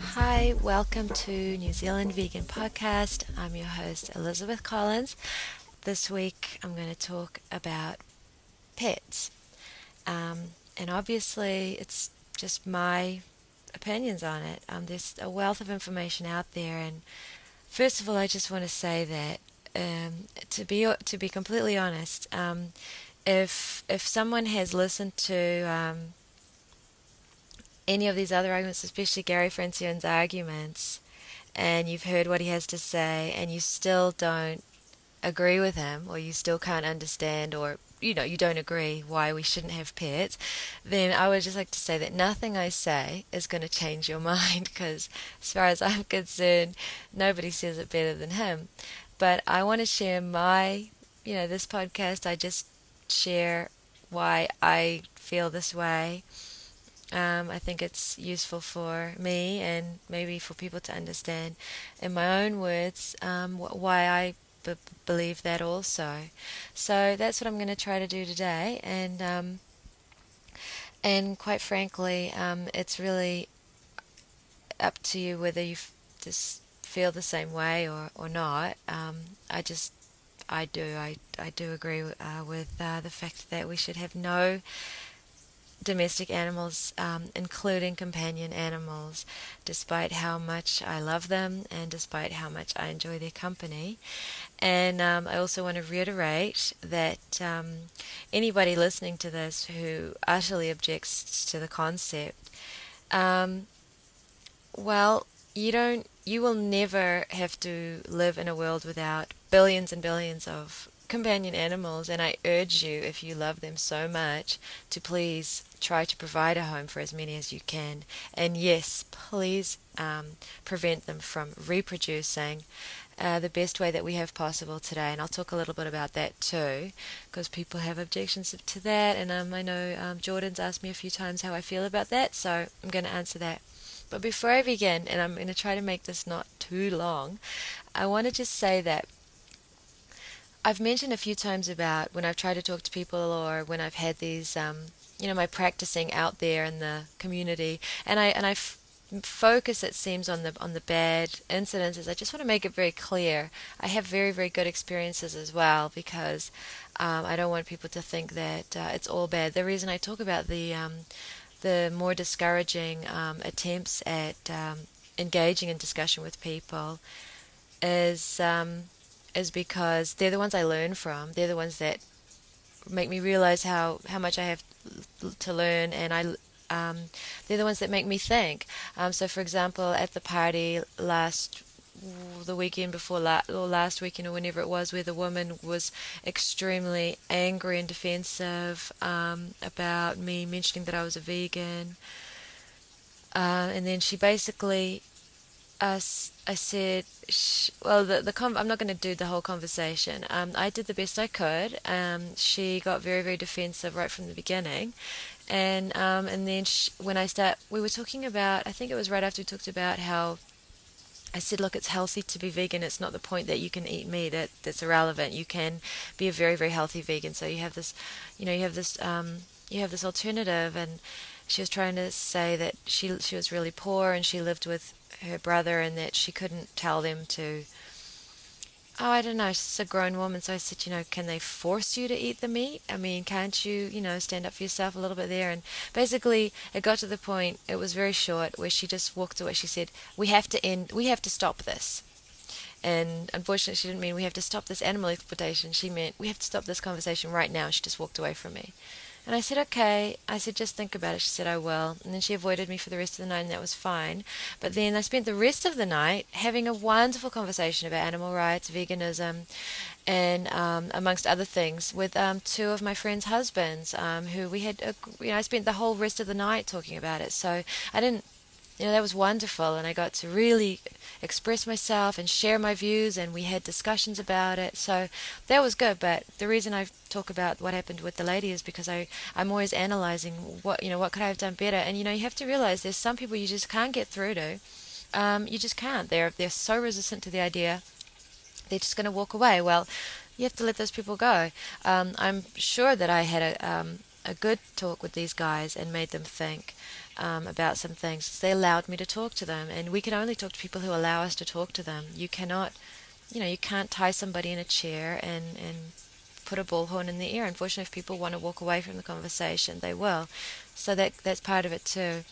Hi, welcome to New Zealand Vegan Podcast. I'm your host, Elizabeth Collins. This week I'm going to talk about pets. Um, and obviously, it's just my opinions on it. Um, there's a wealth of information out there, and first of all, I just want to say that um, to be to be completely honest, um, if if someone has listened to um, any of these other arguments, especially Gary Francione's arguments, and you've heard what he has to say, and you still don't agree with him, or you still can't understand, or you know, you don't agree why we shouldn't have pets, then I would just like to say that nothing I say is going to change your mind because, as far as I'm concerned, nobody says it better than him. But I want to share my, you know, this podcast, I just share why I feel this way um, I think it's useful for me and maybe for people to understand in my own words um, wh- why I b- believe that also. So that's what I'm going to try to do today, and um, and quite frankly, um, it's really up to you whether you f- just feel the same way or or not. Um, I just I do I I do agree uh, with uh, the fact that we should have no domestic animals, um, including companion animals, despite how much I love them and despite how much I enjoy their company. And um, I also want to reiterate that um, anybody listening to this who utterly objects to the concept, um, well, you don't, you will never have to live in a world without billions and billions of companion animals, and I urge you, if you love them so much, to please try to provide a home for as many as you can. And yes, please um, prevent them from reproducing. Uh, the best way that we have possible today, and I'll talk a little bit about that too, because people have objections to that, and um, I know um, Jordan's asked me a few times how I feel about that, so I'm going to answer that. But before I begin, and I'm going to try to make this not too long, I want to just say that I've mentioned a few times about when I've tried to talk to people or when I've had these, um, you know, my practicing out there in the community, and I and I f- focus it seems on the on the bad incidences. I just want to make it very clear. I have very very good experiences as well because um, I don't want people to think that uh, it's all bad. The reason I talk about the um, the more discouraging um, attempts at um, engaging in discussion with people is um, is because they're the ones I learn from. They're the ones that make me realize how, how much I have to learn, and I um, they're the ones that make me think. Um, so, for example, at the party last the weekend before la- or last weekend or whenever it was, where the woman was extremely angry and defensive um, about me mentioning that I was a vegan, uh, and then she basically uh, I said, well, the the con- I'm not going to do the whole conversation. Um, I did the best I could. Um, she got very very defensive right from the beginning, and um, and then when I start, we were talking about. I think it was right after we talked about how. I said, look, it's healthy to be vegan. It's not the point that you can eat meat. That that's irrelevant. You can be a very very healthy vegan. So you have this, you know, you have this um, you have this alternative and she was trying to say that she she was really poor and she lived with her brother and that she couldn't tell them to oh i don't know she's a grown woman so i said you know can they force you to eat the meat? I mean can't you you know stand up for yourself a little bit there? And basically it got to the point it was very short where she just walked away. She said we have to end we have to stop this. And unfortunately she didn't mean we have to stop this animal exploitation. She meant we have to stop this conversation right now. She just walked away from me and I said, okay. I said, just think about it. She said, I will. And then she avoided me for the rest of the night, and that was fine. But then I spent the rest of the night having a wonderful conversation about animal rights, veganism, and um, amongst other things, with um, two of my friends' husbands, um, who we had, a, you know, I spent the whole rest of the night talking about it. So I didn't you know, that was wonderful, and I got to really express myself and share my views, and we had discussions about it. So that was good. But the reason I talk about what happened with the lady is because I I'm always analyzing what you know what could I have done better, and you know you have to realize there's some people you just can't get through to. Um, you just can't. They're they're so resistant to the idea. They're just going to walk away. Well, you have to let those people go. Um, I'm sure that I had a um, a good talk with these guys and made them think um, about some things. They allowed me to talk to them, and we can only talk to people who allow us to talk to them. You cannot, you know, you can't tie somebody in a chair and and put a bullhorn in the ear. Unfortunately, if people want to walk away from the conversation, they will. So that that's part of it too.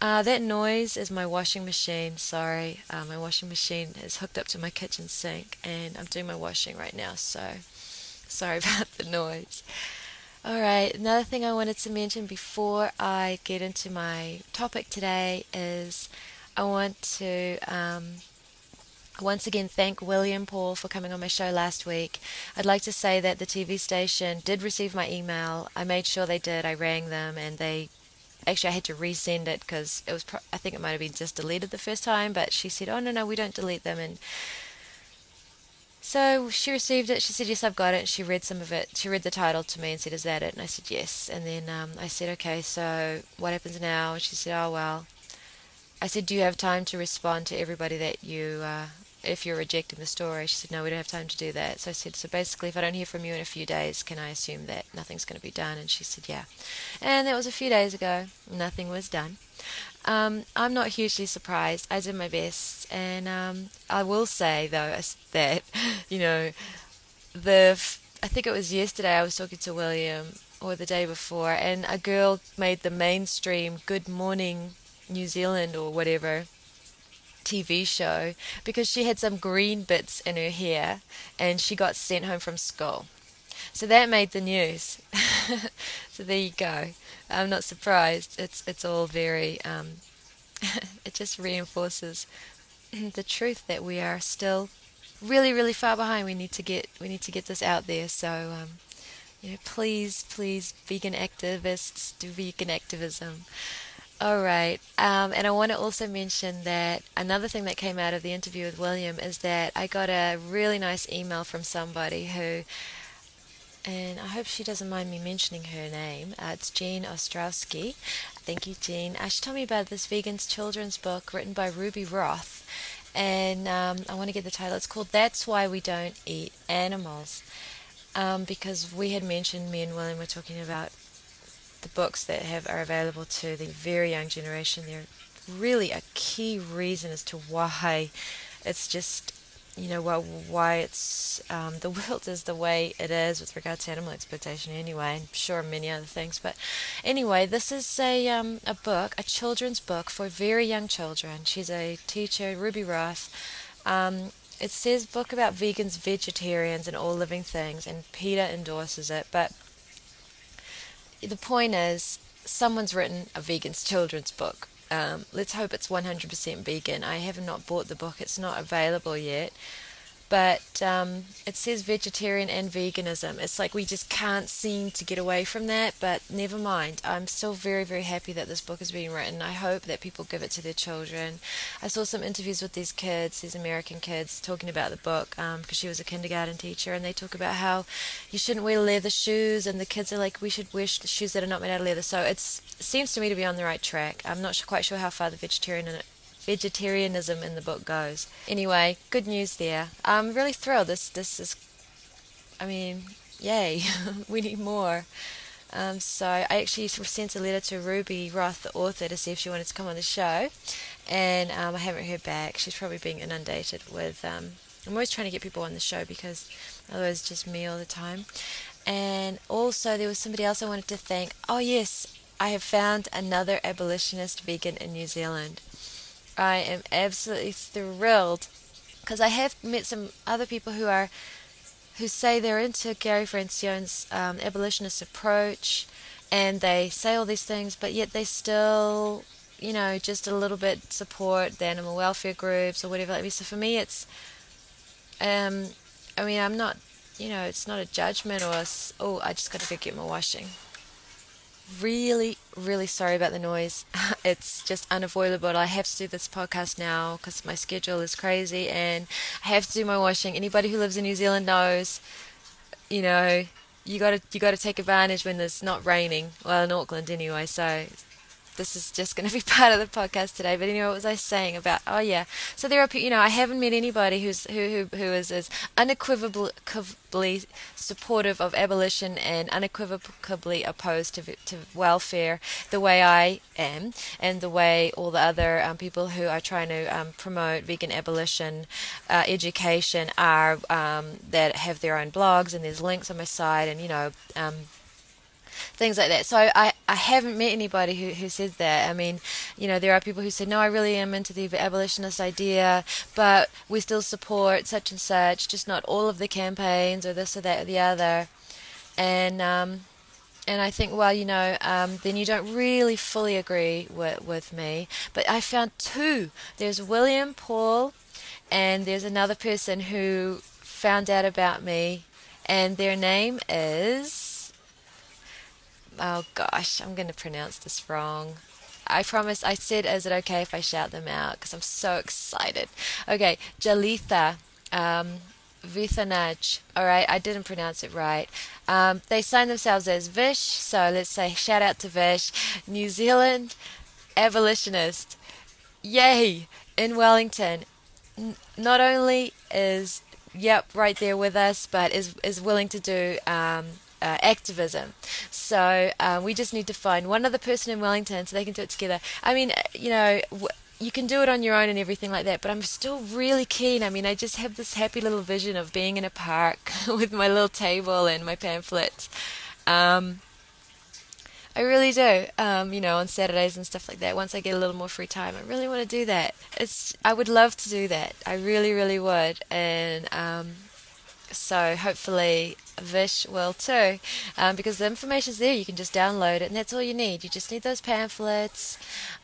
Uh, that noise is my washing machine. Sorry, uh, my washing machine is hooked up to my kitchen sink, and I'm doing my washing right now. So sorry about the noise. All right, another thing I wanted to mention before I get into my topic today is I want to um, once again thank William Paul for coming on my show last week. I'd like to say that the TV station did receive my email. I made sure they did. I rang them and they actually I had to resend it because it was pro- I think it might have been just deleted the first time, but she said, "Oh no, no, we don't delete them." And so she received it. She said, Yes, I've got it. She read some of it. She read the title to me and said, Is that it? And I said, Yes. And then um, I said, Okay, so what happens now? And she said, Oh, well. I said, Do you have time to respond to everybody that you, uh, if you're rejecting the story? She said, No, we don't have time to do that. So I said, So basically, if I don't hear from you in a few days, can I assume that nothing's going to be done? And she said, Yeah. And that was a few days ago. Nothing was done. Um, I'm not hugely surprised. I did my best, and um, I will say though that you know the I think it was yesterday I was talking to William or the day before, and a girl made the mainstream Good Morning New Zealand or whatever TV show because she had some green bits in her hair, and she got sent home from school. So that made the news. so there you go. I'm not surprised. It's it's all very. Um, it just reinforces the truth that we are still really really far behind. We need to get we need to get this out there. So um, you know, please please vegan activists do vegan activism. All right. Um, and I want to also mention that another thing that came out of the interview with William is that I got a really nice email from somebody who and I hope she doesn't mind me mentioning her name. Uh, it's Jean Ostrowski. Thank you, Jean. Uh, she told me about this vegan's children's book written by Ruby Roth, and um, I want to get the title. It's called "That's Why We Don't Eat Animals," um, because we had mentioned me and William were talking about the books that have are available to the very young generation. They're really a key reason as to why it's just you know why why it's um, the world is the way it is with regard to animal exploitation anyway and sure many other things. But anyway this is a um, a book a children's book for very young children. She's a teacher Ruby Roth. Um, it says book about vegans vegetarians and all living things and PETA endorses it. But the point is someone's written a vegan's children's book um, let's hope it's 100% vegan. I have not bought the book, it's not available yet but um, it says vegetarian and veganism. It's like we just can't seem to get away from that, but never mind. I'm still very, very happy that this book is being written. I hope that people give it to their children. I saw some interviews with these kids, these American kids, talking about the book because um, she was a kindergarten teacher, and they talk about how you shouldn't wear leather shoes, and the kids are like, we should wear shoes that are not made out of leather. So it seems to me to be on the right track. I'm not quite sure how far the vegetarian vegetarianism in the book goes. Anyway, good news there. I'm really thrilled. This this is, I mean, yay, we need more. Um, so I actually sent a letter to Ruby Roth, the author, to see if she wanted to come on the show, and um, I haven't heard back. She's probably being inundated with. Um, I'm always trying to get people on the show because otherwise it's just me all the time. And also there was somebody else I wanted to thank. Oh yes, I have found another abolitionist vegan in New Zealand. I am absolutely thrilled because I have met some other people who are who say they're into Gary Francione's um, abolitionist approach, and they say all these things, but yet they still, you know, just a little bit support the animal welfare groups or whatever. Like so for me, it's, um, I mean, I'm not, you know, it's not a judgment or a, oh, I just got to go get my washing. Really, really sorry about the noise. it's just unavoidable. I have to do this podcast now because my schedule is crazy and I have to do my washing. Anybody who lives in New Zealand knows, you know, you got to you got to take advantage when there's not raining. Well, in Auckland anyway. So this is just going to be part of the podcast today. But anyway, what was I saying about? Oh yeah, so there are you know I haven't met anybody who's who who, who is as unequivocally supportive of abolition and unequivocally opposed to to welfare the way I am, and the way all the other um, people who are trying to um, promote vegan abolition uh, education are um, that have their own blogs and there's links on my site and you know um, things like that. So I, I haven't met anybody who, who said that. I mean, you know, there are people who say, no, I really am into the abolitionist idea, but we still support such and such, just not all of the campaigns or this or that or the other. And, um, and I think, well, you know, um, then you don't really fully agree with, with me. But I found two. There's William Paul, and there's another person who found out about me, and their name is oh gosh, I'm going to pronounce this wrong. I promise. I said, is it okay if I shout them out? Because I'm so excited. Okay, Jalitha, um, Vithanaj. All right, I didn't pronounce it right. Um, they sign themselves as Vish, so let's say shout out to Vish, New Zealand abolitionist. Yay! In Wellington, N- not only is yep right there with us, but is is willing to do um, uh, activism. So uh, we just need to find one other person in Wellington so they can do it together. I mean, uh, you know. W- you can do it on your own and everything like that, but I'm still really keen. I mean, I just have this happy little vision of being in a park with my little table and my pamphlets. Um, I really do. Um, you know, on Saturdays and stuff like that. Once I get a little more free time, I really want to do that. It's I would love to do that. I really, really would. And um, so hopefully Vish will too, um, because the information's there. You can just download it, and that's all you need. You just need those pamphlets.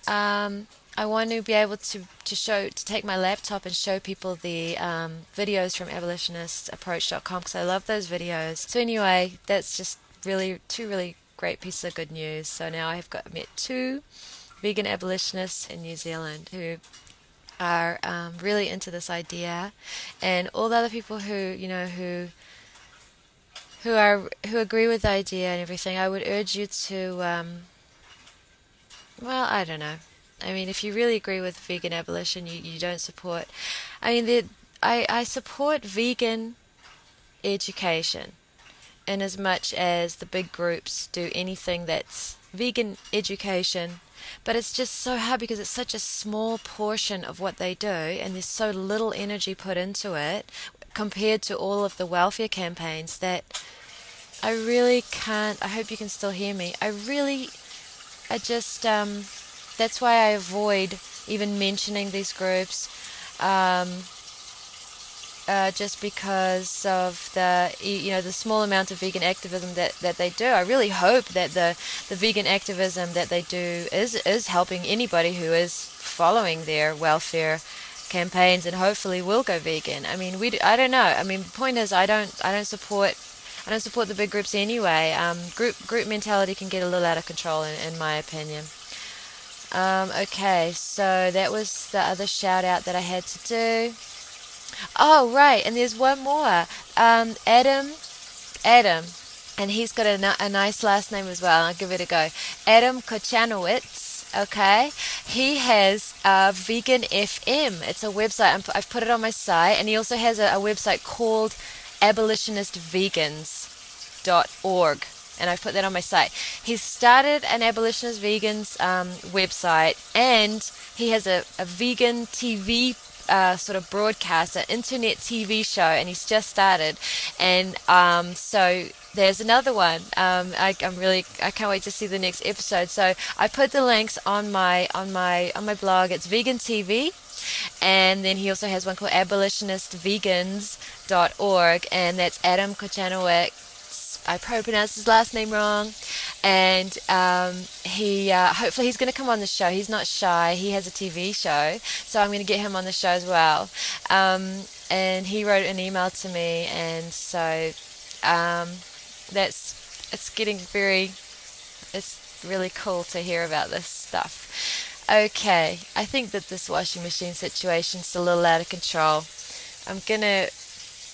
Um, I want to be able to, to show to take my laptop and show people the um, videos from abolitionistapproach.com because I love those videos. So anyway, that's just really two really great pieces of good news. So now I have got met two vegan abolitionists in New Zealand who are um, really into this idea, and all the other people who you know who who are who agree with the idea and everything. I would urge you to, um, well, I don't know. I mean, if you really agree with vegan abolition, you, you don't support. I mean, the, I I support vegan education in as much as the big groups do anything that's vegan education but it's just so hard because it's such a small portion of what they do, and there's so little energy put into it compared to all of the welfare campaigns that I really can't. I hope you can still hear me. I really, I just, um, that's why I avoid even mentioning these groups. Um, uh, just because of the you know the small amount of vegan activism that, that they do. I really hope that the the vegan activism that they do is is helping anybody who is following their welfare campaigns and hopefully will go vegan. I mean, we I don't know. I mean, the point is I don't I don't support I don't support the big groups anyway. Um, group group mentality can get a little out of control in, in my opinion. Um, okay, so that was the other shout out that I had to do. Oh, right. And there's one more. Um, Adam. Adam. And he's got a, a nice last name as well. I'll give it a go. Adam Kochanowicz. Okay. He has uh, Vegan FM. It's a website. I've put it on my site. And he also has a, a website called abolitionistvegans.org and I've put that on my site. He's started an abolitionist vegans um, website, and he has a, a vegan TV uh, sort of broadcast, an internet TV show, and he's just started. And um, so there's another one. Um, I, am really I can't wait to see the next episode. So I put the links on my on my on my blog. It's Vegan TV. And then he also has one called abolitionistvegans.org, and that's Adam Kochanowicz I probably pronounced his last name wrong, and um, he uh, hopefully he's going to come on the show. He's not shy. He has a TV show, so I'm going to get him on the show as well. Um, and he wrote an email to me, and so um, that's it's getting very it's really cool to hear about this stuff. Okay, I think that this washing machine situation situation's a little out of control. I'm gonna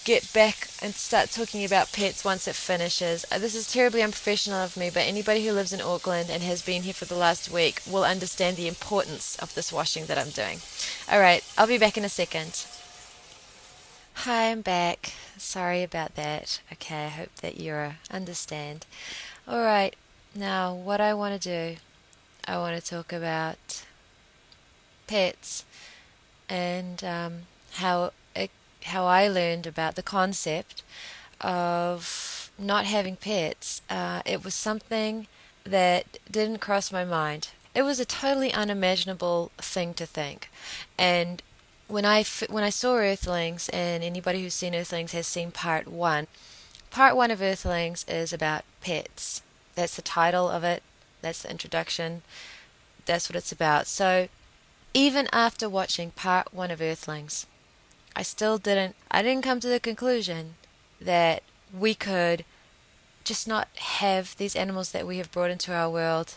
get back and start talking about pets once it finishes. Uh, this is terribly unprofessional of me, but anybody who lives in Auckland and has been here for the last week will understand the importance of this washing that I'm doing. Alright, I'll be back in a second. Hi, I'm back. Sorry about that. Okay, I hope that you understand. Alright, now what I want to do, I want to talk about pets and um, how how I learned about the concept of not having pets. Uh, it was something that didn't cross my mind. It was a totally unimaginable thing to think, and when I when I saw Earthlings, and anybody who's seen Earthlings has seen part one. Part one of Earthlings is about pets. That's the title of it. That's the introduction. That's what it's about. So, even after watching part one of Earthlings, I still didn't I didn't come to the conclusion that we could just not have these animals that we have brought into our world.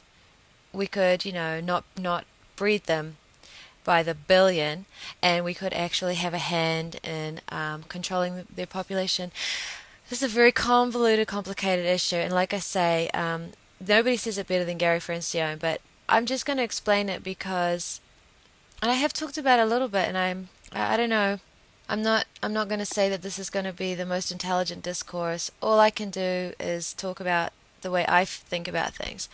We could, you know, not not breed them by the billion, and we could actually have a hand in um, controlling their population. This is a very convoluted, complicated issue, and like I say, um, nobody says it better than Gary Francione, but I'm just going to explain it because, and I have talked about it a little bit, and I'm, I, I don't know, I'm not I'm not going to say that this is going to be the most intelligent discourse. All I can do is talk about the way I think about things.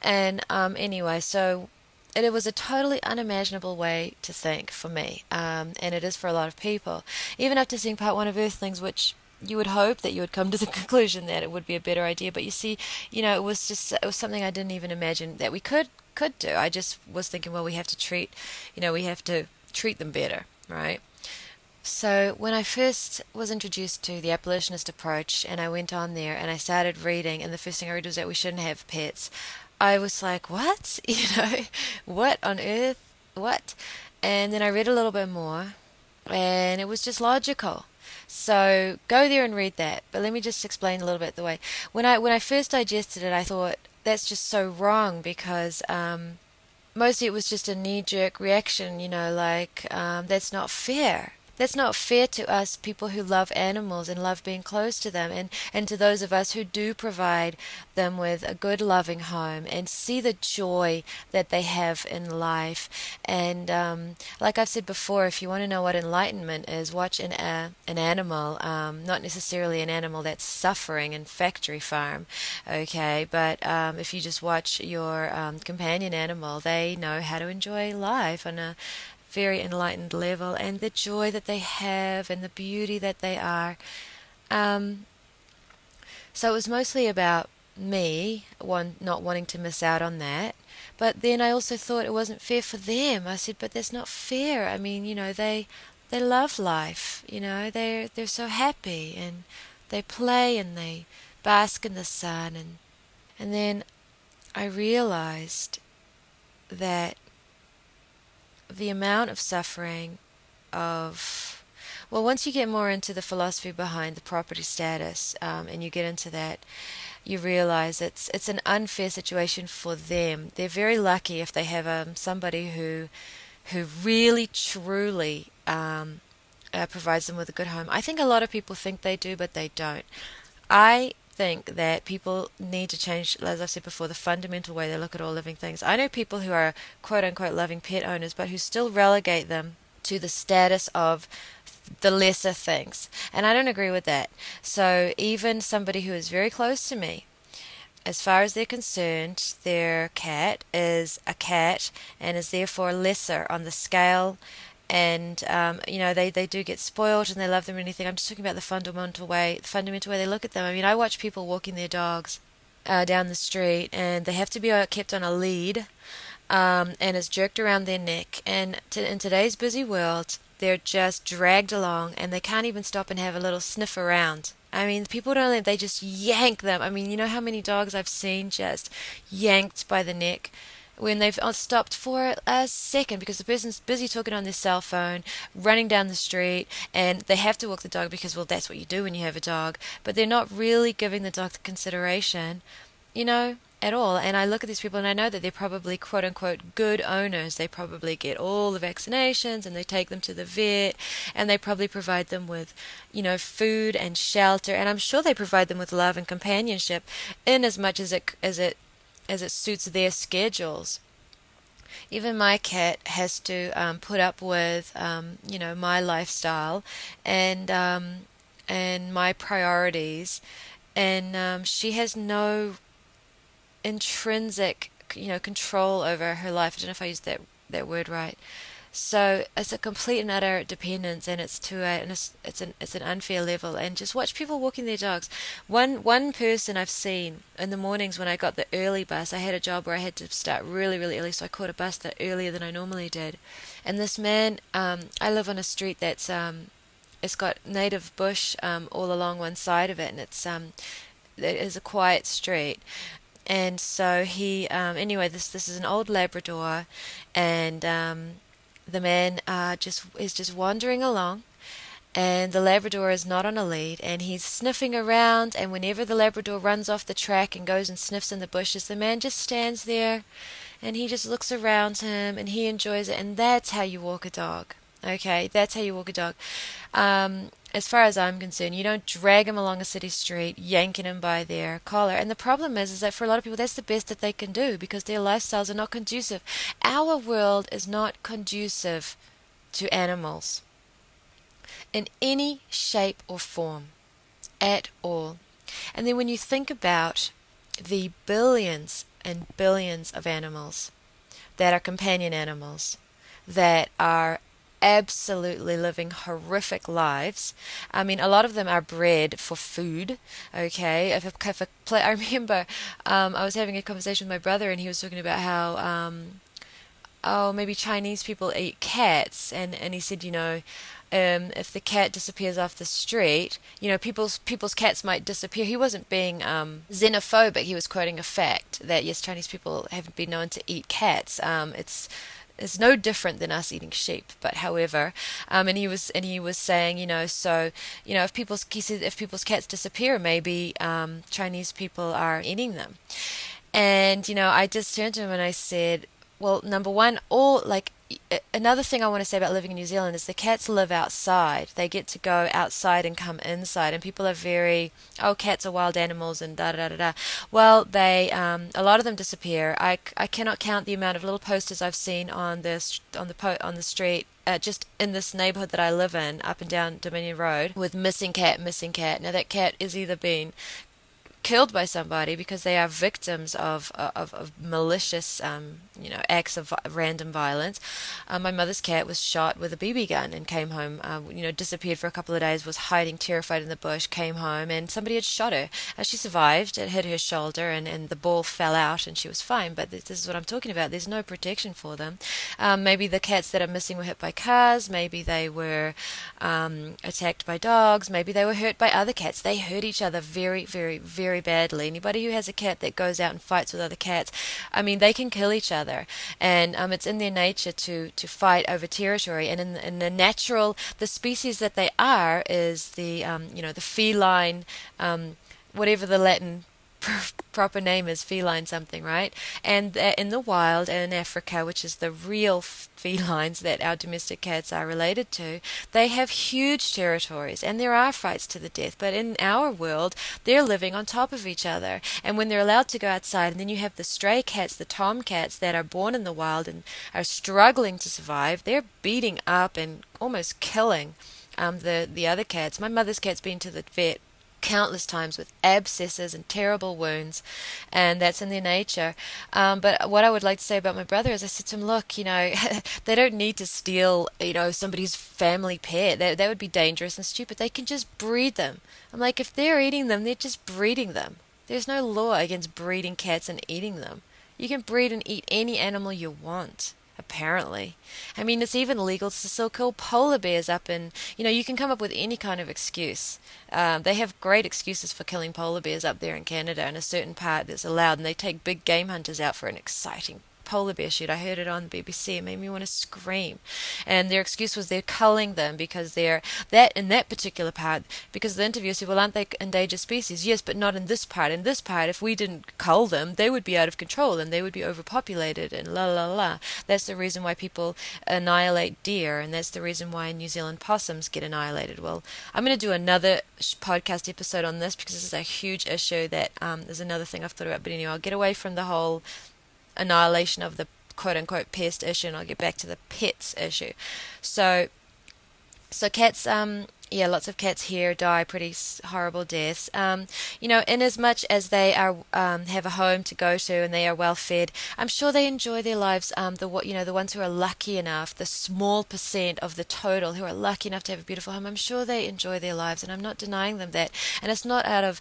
And um, anyway, so it, it, was a totally unimaginable way to think for me, um, and it is for a lot of people. Even after seeing part one of Earthlings, which you would hope that you would come to the conclusion that it would be a better idea, but you see, you know, it was just it was something I didn't even imagine that we could could do. I just was thinking, well, we have to treat, you know, we have to treat them better, right? So, when I first was introduced to the abolitionist approach and I went on there and I started reading, and the first thing I read was that we shouldn't have pets, I was like, what? You know, what on earth? What? And then I read a little bit more and it was just logical. So go there and read that. But let me just explain a little bit the way when I when I first digested it, I thought that's just so wrong because um, mostly it was just a knee jerk reaction. You know, like um, that's not fair that's not fair to us people who love animals and love being close to them and, and to those of us who do provide them with a good loving home and see the joy that they have in life. And um, like I've said before if you want to know what enlightenment is watch an, uh, an animal um, not necessarily an animal that's suffering in factory farm okay? But um, if you just watch your um, companion animal they know how to enjoy life on a very enlightened level and the joy that they have and the beauty that they are. Um, so it was mostly about me, one not wanting to miss out on that. But then I also thought it wasn't fair for them. I said, but that's not fair. I mean, you know, they they love life. You know, they're they're so happy and they play and they bask in the sun and and then I realized that the amount of suffering of well once you get more into the philosophy behind the property status um, and you get into that you realize it's it's an unfair situation for them. They're very lucky if they have um, somebody who who really truly um, uh, provides them with a good home. I think a lot of people think they do but they don't. I think that people need to change, as I've said before, the fundamental way they look at all living things. I know people who are quote unquote loving pet owners, but who still relegate them to the status of the lesser things. And I don't agree with that. So even somebody who is very close to me, as far as they're concerned, their cat is a cat and is therefore lesser on the scale and um, you know they, they do get spoiled and they love them or anything. I'm just talking about the fundamental way, the fundamental way they look at them. I mean, I watch people walking their dogs uh, down the street, and they have to be uh, kept on a lead, um, and it's jerked around their neck. And in today's busy world, they're just dragged along, and they can't even stop and have a little sniff around. I mean, people don't. They just yank them. I mean, you know how many dogs I've seen just yanked by the neck when they've uh, stopped for a second because the person's busy talking on their cell phone, running down the street, and they have to walk the dog because, well, that's what you do when you have a dog, but they're not really giving the dog the consideration. You know, at all. And I look at these people and I know that they're probably quote unquote good owners. They probably get all the vaccinations and they take them to the vet and they probably provide them with, you know, food and shelter. And I'm sure they provide them with love and companionship in as much as it, as it, as it suits their schedules. Even my cat has to um, put up with, um, you know, my lifestyle and um, and my priorities, and um, she has no intrinsic, you know, control over her life. I don't know if I used that that word right. So it's a complete and utter dependence, and it's to a and it's, it's an it's an unfair level. And just watch people walking their dogs. One one person I've seen in the mornings when I got the early bus. I had a job where I had to start really really early, so I caught a bus that earlier than I normally did. And this man, um, I live on a street that's um, it's got native bush um, all along one side of it, and it's um, it is a quiet street and so he um, anyway this this is an old labrador and um, the man uh, just is just wandering along and the labrador is not on a lead and he's sniffing around and whenever the labrador runs off the track and goes and sniffs in the bushes the man just stands there and he just looks around him and he enjoys it and that's how you walk a dog okay that's how you walk a dog um, as far as I'm concerned, you don't drag them along a city street, yanking them by their collar. And the problem is, is that for a lot of people, that's the best that they can do because their lifestyles are not conducive. Our world is not conducive to animals in any shape or form at all. And then when you think about the billions and billions of animals that are companion animals, that are absolutely living horrific lives. I mean, a lot of them are bred for food. Okay, if, if a, I remember um, I was having a conversation with my brother, and he was talking about how. Um, oh, maybe Chinese people eat cats, and, and he said, you know, um, if the cat disappears off the street, you know, people's people's cats might disappear. He wasn't being um, xenophobic. He was quoting a fact that yes, Chinese people have been known to eat cats. Um, it's is no different than us eating sheep. But however, um, and he was and he was saying, you know, so you know, if people's he said if people's cats disappear, maybe um, Chinese people are eating them. And you know, I just turned to him and I said, well, number one, all like another thing I want to say about living in New Zealand is the cats live outside. They get to go outside and come inside, and people are very oh cats are wild animals and da da da da. Well, they um, a lot of them disappear. I, I cannot count the amount of little posters I've seen on this on the po- on the street. Uh, just in this neighborhood that I live in, up and down Dominion Road, with missing cat, missing cat. Now that cat is either been killed by somebody because they are victims of of, of malicious um, you know acts of random violence. Uh, my mother's cat was shot with a BB gun and came home. Uh, you know, disappeared for a couple of days, was hiding terrified in the bush. Came home and somebody had shot her. Uh, she survived. It hit her shoulder and, and the ball fell out and she was fine. But this, this is what I'm talking about. There's no protection for them. Um, maybe the cats that are missing were hit by cars. Maybe they were um, attacked by dogs. Maybe they were hurt by other cats. They hurt each other very, very, very badly. Anybody who has a cat that goes out and fights with other cats, I mean, they can kill each other other, and um, it's in their nature to to fight over territory. And in, in the natural, the species that they are is the um, you know the feline, um, whatever the Latin proper name is feline something, right? And in the wild and in Africa, which is the real felines that our domestic cats are related to, they have huge territories and there are fights to the death. But in our world, they're living on top of each other. And when they're allowed to go outside, and then you have the stray cats, the tomcats that are born in the wild and are struggling to survive, they're beating up and almost killing um, the the other cats. My mother's cat's been to the vet countless times with abscesses and terrible wounds, and that's in their nature. Um, but what I would like to say about my brother is, I said to him, "Look, you know, they don't need to steal, you know, somebody's family pet. That that would be dangerous and stupid. They can just breed them. I'm like, if they're eating them, they're just breeding them. There's no law against breeding cats and eating them. You can breed and eat any animal you want." Apparently. I mean, it's even legal to still kill polar bears up in, you know, you can come up with any kind of excuse. Um, they have great excuses for killing polar bears up there in Canada in a certain part that's allowed, and they take big game hunters out for an exciting polar bear shoot. I heard it on the BBC. It made me want to scream. And their excuse was they're culling them because they're that in that particular part. Because the interviewer said, "Well, aren't they endangered species?" Yes, but not in this part. In this part, if we didn't cull them, they would be out of control and they would be overpopulated and la la la. That's the reason why people annihilate deer, and that's the reason why New Zealand possums get annihilated. Well, I'm going to do another podcast episode on this because this is a huge issue that um, another thing I've thought about. But anyway, I'll get away from the whole annihilation of the quote unquote pest issue and I'll get back to the pets issue. So, so cats, um, yeah, lots of cats here die pretty horrible deaths. Um, you know, in as much as they are um, have a home to go to and they are well fed, I'm sure they enjoy their lives. Um, the what you know the ones who are lucky enough, the small percent of the total who are lucky enough to have a beautiful home, I'm sure they enjoy their lives, and I'm not denying them that. And it's not out of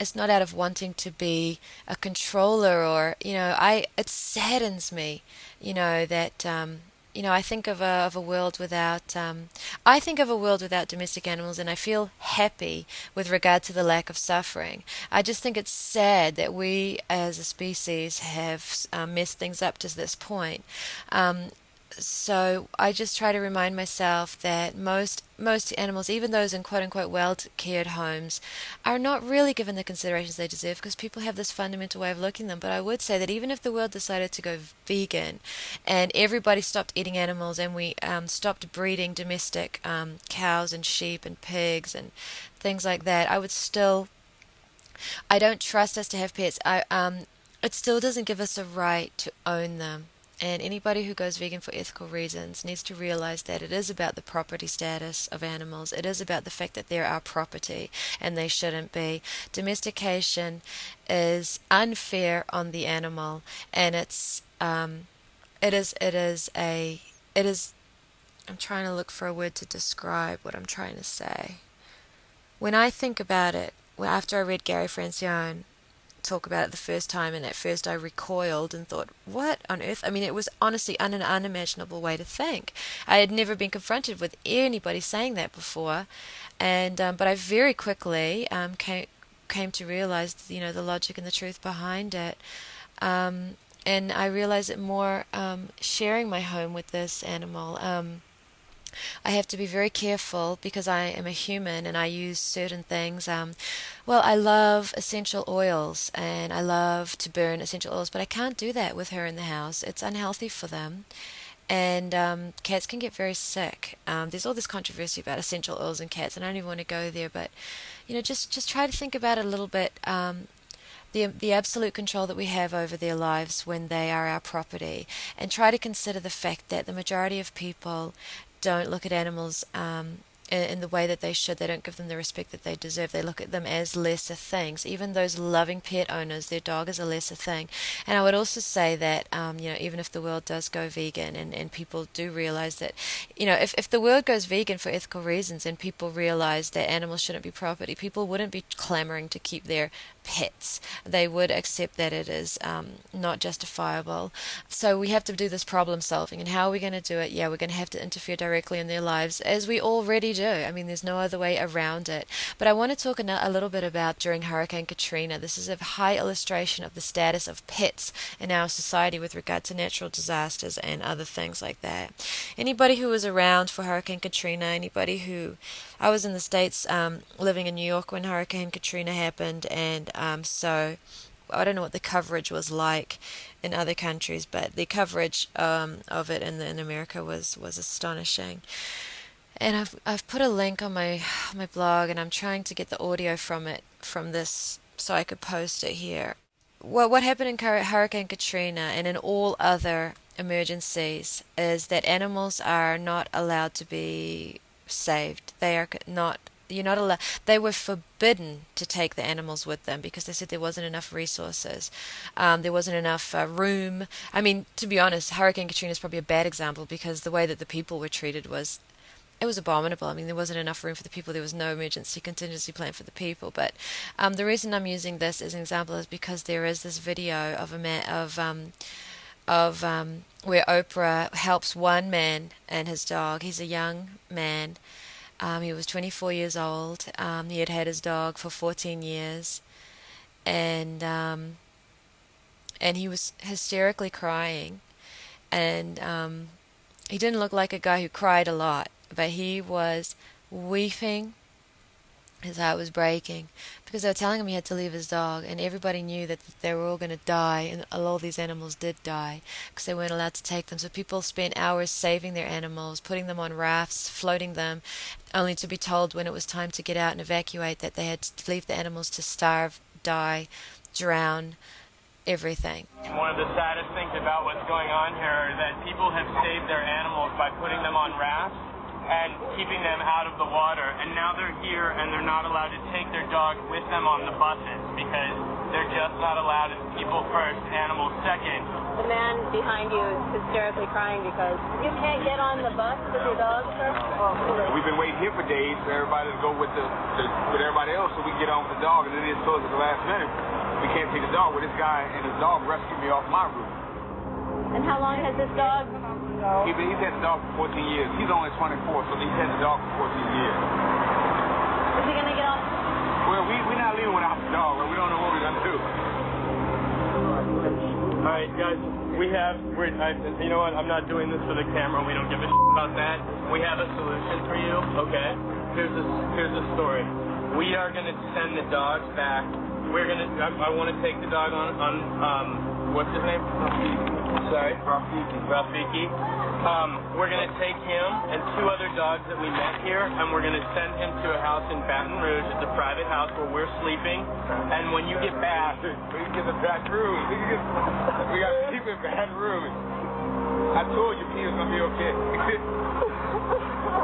it's not out of wanting to be a controller or you know I it saddens me you know that um, you know, I think of a of a world without. Um, I think of a world without domestic animals, and I feel happy with regard to the lack of suffering. I just think it's sad that we, as a species, have um, messed things up to this point. Um, so I just try to remind myself that most most animals, even those in quote unquote well cared homes, are not really given the considerations they deserve because people have this fundamental way of looking at them. But I would say that even if the world decided to go vegan and everybody stopped eating animals and we um, stopped breeding domestic um, cows and sheep and pigs and things like that, I would still. I don't trust us to have pets. I um, it still doesn't give us a right to own them and anybody who goes vegan for ethical reasons needs to realize that it is about the property status of animals. It is about the fact that they're our property and they shouldn't be. Domestication is unfair on the animal, and it's um, it is it is a it is. I'm trying to look for a word to describe what I'm trying to say. When I think about it, after I read Gary Francione, talk about it the first time, and at first I recoiled and thought, "What on earth?" I mean, it was honestly an unimaginable way to think. I had never been confronted with anybody saying that before, and um, but I very quickly um, came came to realize, you know, the logic and the truth behind it. Um, and I realized it more um, sharing my home with this animal. I have to be very careful because I am a human and I use certain things. Um, well, I love essential oils and I love to burn essential oils, but I can't do that with her in the house. It's unhealthy for them. And um, cats can get very sick. Um, there's all this controversy about essential oils in cats, and I don't even want to go there. But you know, just just try to think about it a little bit. Um, the, the absolute control that we have over their lives when they are our property, and try to consider the fact that the majority of people don't look at animals um, in the way that they should. They don't give them the respect that they deserve. They look at them as lesser things. Even those loving pet owners, their dog is a lesser thing. And I would also say that, um, you know, even if the world does go vegan and, and people do realize that, you know, if, if the world goes vegan for ethical reasons and people realize that animals shouldn't be property, people wouldn't be clamoring to keep their pets. They would accept that it is um, not justifiable. So we have to do this problem solving. And how are we going to do it? Yeah, we're going to have to interfere directly in their lives, as we already do. I mean, there's no other way around it. But I want to talk a little bit about during Hurricane Katrina. This is a high illustration of the status of pets in our society with regard to natural disasters and other things like that. Anybody who was around for Hurricane Katrina, anybody who I was in the States um, living in New York when Hurricane Katrina happened, and um, so I don't know what the coverage was like in other countries, but the coverage um, of it in, the, in America was, was astonishing. And I've I've put a link on my my blog, and I'm trying to get the audio from it from this so I could post it here. Well, what happened in Hurricane Katrina and in all other emergencies is that animals are not allowed to be saved. They are not you're not allowed they were forbidden to take the animals with them because they said there wasn't enough resources um, there wasn't enough uh, room i mean to be honest hurricane katrina is probably a bad example because the way that the people were treated was it was abominable. I mean, there wasn't enough room for the people. There was no emergency contingency plan for the people. But um, the reason I'm using this as an example is because there is this video of a man of um, of um, where Oprah helps one man and his dog. He's a young man. Um, he was 24 years old. Um, he had had his dog for 14 years, and um, and he was hysterically crying, and um, he didn't look like a guy who cried a lot, but he was weeping his heart was breaking because they were telling him he had to leave his dog, and everybody knew that they were all going to die, and all these animals did die because they weren't allowed to take them. So people spent hours saving their animals, putting them on rafts, floating them, only to be told when it was time to get out and evacuate that they had to leave the animals to starve, die, drown, everything. One of the saddest things about what's going on here is that people have saved their animals by putting them on rafts and keeping them out of the water. And now they're here and they're not allowed to take their dog with them on the buses because they're just not allowed. It's people first, animals second. The man behind you is hysterically crying because you can't get on the bus with your dog, sir? Oh, We've been waiting here for days for everybody to go with the, the with everybody else so we can get on with the dog. And then it's told us at the last minute we can't take the dog. Well, this guy and his dog rescued me off my roof. And how long has this dog He's, been, he's had the dog for 14 years. He's only 24, so he's had the dog for 14 years. Is he going to get off? Well, we, we're not leaving without the dog. We don't know what we're going to do. All right, guys, we have, we're, I, you know what, I'm not doing this for the camera. We don't give a shit about that. We have a solution for you, okay? Here's a, here's a story. We are going to send the dogs back. We're going to, I, I want to take the dog on, on um, what's his name? Sorry? Rafiki. Rafiki. Um, we're going to take him and two other dogs that we met here, and we're going to send him to a house in Baton Rouge. It's a private house where we're sleeping. And when you get back, We can get the Baton Rouge. We, can get, we got to keep it Baton Rouge. I told you he was to be okay.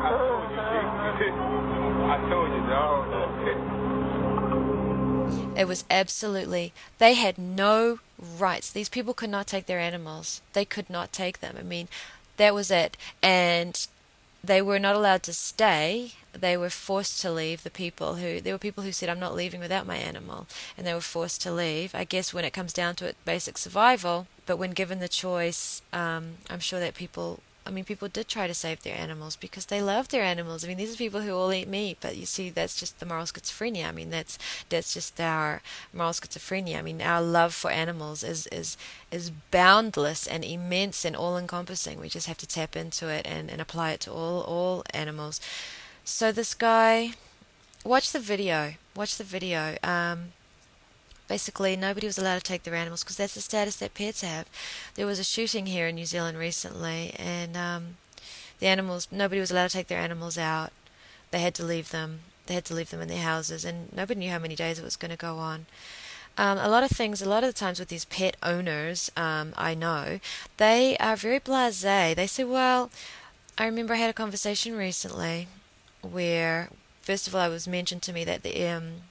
I told you. I told you, dog. It was absolutely, they had no rights. These people could not take their animals. They could not take them. I mean, that was it. And they were not allowed to stay. They were forced to leave. The people who, there were people who said, I'm not leaving without my animal. And they were forced to leave. I guess when it comes down to it, basic survival. But when given the choice, um, I'm sure that people I mean, people did try to save their animals because they love their animals. I mean, these are people who all eat meat, but you see, that's just the moral schizophrenia. I mean, that's that's just our moral schizophrenia. I mean, our love for animals is is is boundless and immense and all-encompassing. We just have to tap into it and, and apply it to all all animals. So this guy, watch the video. Watch the video. Um, basically nobody was allowed to take their animals because that's the status that pets have. There was a shooting here in New Zealand recently, and um, the animals nobody was allowed to take their animals out. They had to leave them. They had to leave them in their houses, and nobody knew how many days it was going to go on. Um, a lot of things, a lot of the times with these pet owners, um, I know, they are very blasé. They say, well, I remember I had a conversation recently where, first of all, it was mentioned to me that the um,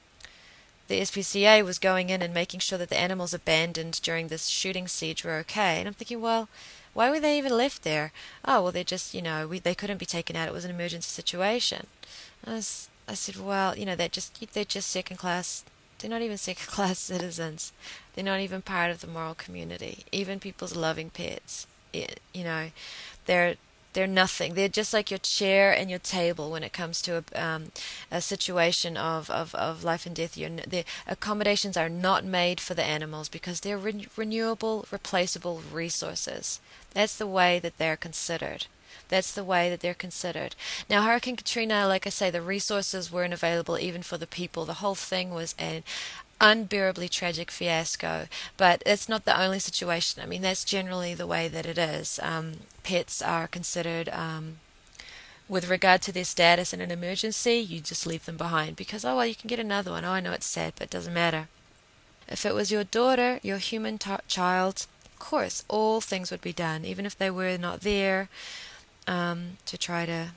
the SPCA was going in and making sure that the animals abandoned during this shooting siege were okay. And I'm thinking, well, why were they even left there? Oh, well, they're just, you know, we, they couldn't be taken out. It was an emergency situation. I, was, I said, well, you know, they're just they're just second class. They're not even second class citizens. They're not even part of the moral community. Even people's loving pets. It, you know, they're they're nothing. They're just like your chair and your table when it comes to a, um, a situation of, of, of life and death. Your, the accommodations are not made for the animals because they're re- renewable, replaceable resources. That's the way that they're considered. That's the way that they're considered. Now, Hurricane Katrina, like I say, the resources weren't available even for the people. The whole thing was an unbearably tragic fiasco. But it's not the only situation. I mean, that's generally the way that it is. Um, pets are considered. Um, with regard to their status in an emergency, you just leave them behind because, oh, well, you can get another one. Oh, I know it's sad, but it doesn't matter. If it was your daughter, your human t- child, of course, all things would be done, even if they were not there, um, to try to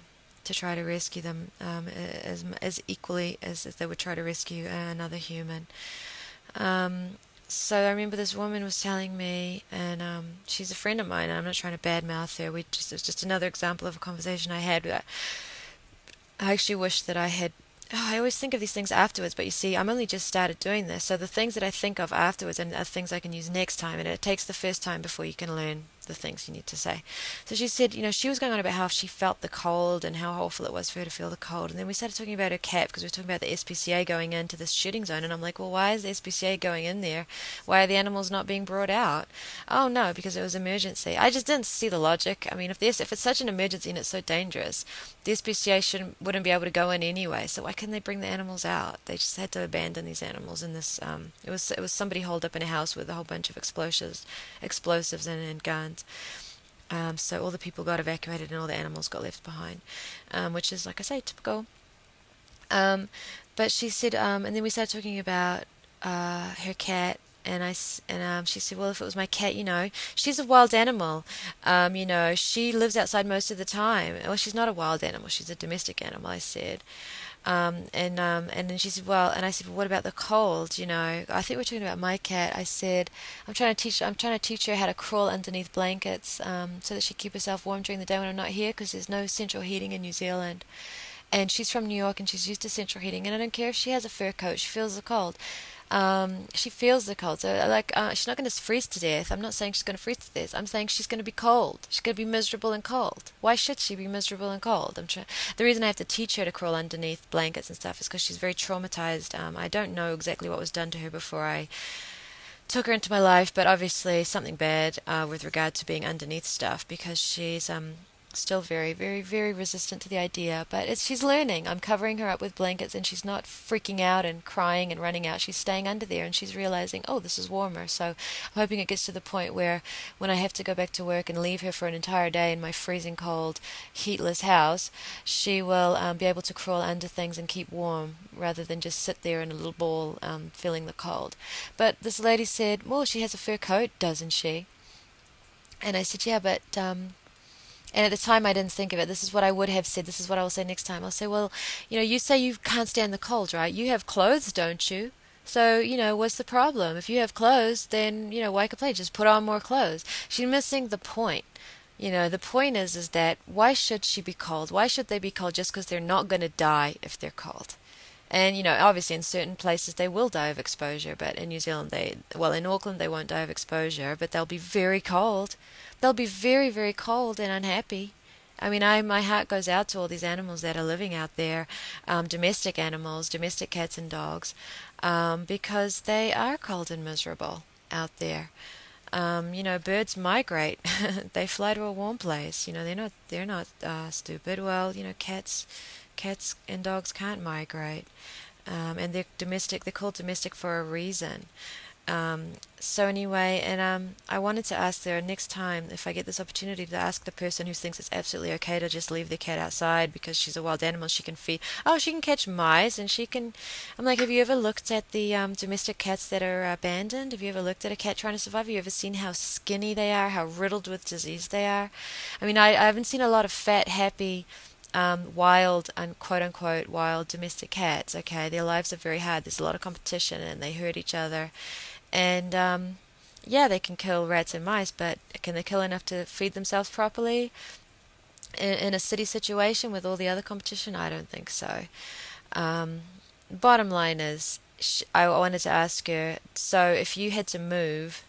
to try to rescue them um, as as equally as, they would try to rescue another human. Um, so I remember this woman was telling me, and um, she's a friend of mine. And I'm not trying to badmouth her. We just it was just another example of a conversation I had. I, I actually wish that I had. Oh, I always think of these things afterwards, but you see, I'm only just started doing this, so the things that I think of afterwards are things I can use next time, and it takes the first time before you can learn the things you need to say. So she said, you know, she was going on about how she felt the cold and how awful it was for her to feel the cold. And then we started talking about her cat because we were talking about the SPCA going into this shooting zone. And I'm like, well, why is the SPCA going in there? Why are the animals not being brought out? Oh, no, because it was emergency. I just didn't see the logic. I mean, if this, if it's such an emergency and it's so dangerous, the SPCA shouldn't, wouldn't be able to go in anyway. So why couldn't they bring the animals out? They just had to abandon these animals in this. Um, it was it was somebody holed up in a house with a whole bunch of explosives, explosives and, and guns. Um, so all the people got evacuated and all the animals got left behind, um, which is, like I say, typical. Um, but she said, um, and then we started talking about uh, her cat and I and um, she said, well, if it was my cat, you know, she's a wild animal. Um, you know, she lives outside most of the time. Well, she's not a wild animal; she's a domestic animal. I said, um, and um, and then she said, well, and I said, well, what about the cold? You know, I think we're talking about my cat. I said, I'm trying to teach, I'm trying to teach her how to crawl underneath blankets um, so that she keep herself warm during the day when I'm not here because there's no central heating in New Zealand. And she's from New York and she's used to central heating. And I don't care if she has a fur coat, she feels the cold. Um, she feels the cold. So, like, uh, she's not going to freeze to death. I'm not saying she's going to freeze to death. I'm saying she's going to be cold. She's going to be miserable and cold. Why should she be miserable and cold? I'm. The reason I have to teach her to crawl underneath blankets and stuff is because she's very traumatized. Um, I don't know exactly what was done to her before I took her into my life, but obviously something bad uh, with regard to being underneath stuff because she's um still very, very, very resistant to the idea, but she's learning. I'm covering her up with blankets and she's not freaking out and crying and running out. She's staying under there and she's realizing, oh, this is warmer. So I'm hoping it gets to the point where when I have to go back to work and leave her for an entire day in my freezing cold, heatless house, she will um, be able to crawl under things and keep warm rather than just sit there in a little ball um, feeling the cold. But this lady said, well, she has a fur coat, doesn't she? And I said, yeah, but um, and at the time, I didn't think of it. This is what I would have said. This is what I will say next time. I'll say, well, you know, you say you can't stand the cold, right? You have clothes, don't you? So, you know, what's the problem? If you have clothes, then, you know, why complain? Just put on more clothes. She's missing the point. You know, the point is, is that why should she be cold? Why should they be cold just because they're not going to die if they're cold? And you know, obviously, in certain places they will die of exposure, but in New Zealand, they well, in Auckland they won't die of exposure, but they'll be very cold. They'll be very, very cold and unhappy. I mean, I my heart goes out to all these animals that are living out there, um, domestic animals, domestic cats and dogs, um, because they are cold and miserable out there. Um, you know, birds migrate; they fly to a warm place. You know, they're not they're not uh, stupid. Well, you know, cats cats and dogs can't migrate, um, and they're domestic. They're called domestic for a reason. Um, so anyway, and um, I wanted to ask there next time if I get this opportunity to ask the person who thinks it's absolutely okay to just leave the cat outside because she's a wild animal, she can feed. Oh, she can catch mice, and she can. I'm like, have you ever looked at the um, domestic cats that are abandoned? Have you ever looked at a cat trying to survive? Have you ever seen how skinny they are, how riddled with disease they are? I mean, I, I haven't seen a lot of fat, happy um, wild and quote unquote wild domestic cats. Okay, their lives are very hard. There's a lot of competition, and they hurt each other. And um, yeah, they can kill rats and mice, but can they kill enough to feed themselves properly? In, in a city situation with all the other competition, I don't think so. Um, bottom line is, I wanted to ask her. So, if you had to move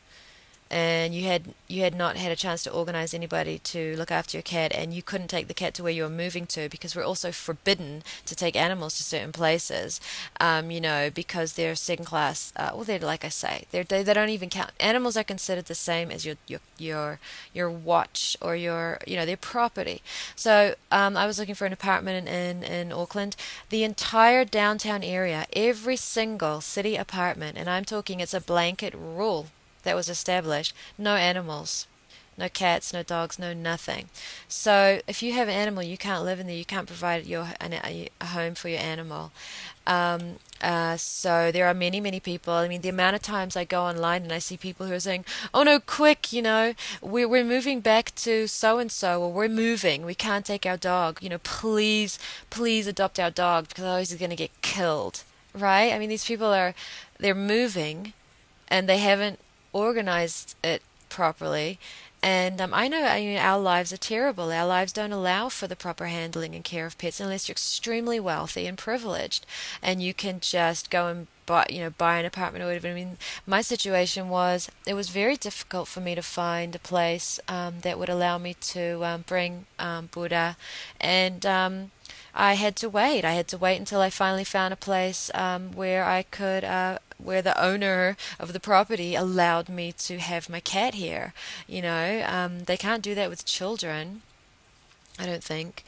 and you had you had not had a chance to organize anybody to look after your cat and you couldn't take the cat to where you were moving to because we're also forbidden to take animals to certain places um, you know because they're second class uh, well they're like I say they're, they, they don't even count. Animals are considered the same as your your your your watch or your you know their property. So um, I was looking for an apartment in, in, in Auckland. The entire downtown area every single city apartment and I'm talking it's a blanket rule that was established, no animals. No cats, no dogs, no nothing. So if you have an animal, you can't live in there. You can't provide your a, a home for your animal. Um, uh, so there are many, many people. I mean, the amount of times I go online and I see people who are saying, "Oh no, quick! You know, we're we're moving back to so and so, or we're moving. We can't take our dog. You know, please, please adopt our dog because otherwise he's going to get killed." Right? I mean, these people are they're moving, and they haven't organized it properly And um, I know I mean, our lives are terrible. Our lives don't allow for the proper handling and care of pets unless you're extremely wealthy and privileged, and you can just go and buy, you know, buy an apartment or whatever. I mean, my situation was it was very difficult for me to find a place um, that would allow me to um, bring um, Buddha, and um, I had to wait. I had to wait until I finally found a place um, where I could, uh, where the owner of the property allowed me to have my cat here. You know, um, they can't do that with children. I don't think.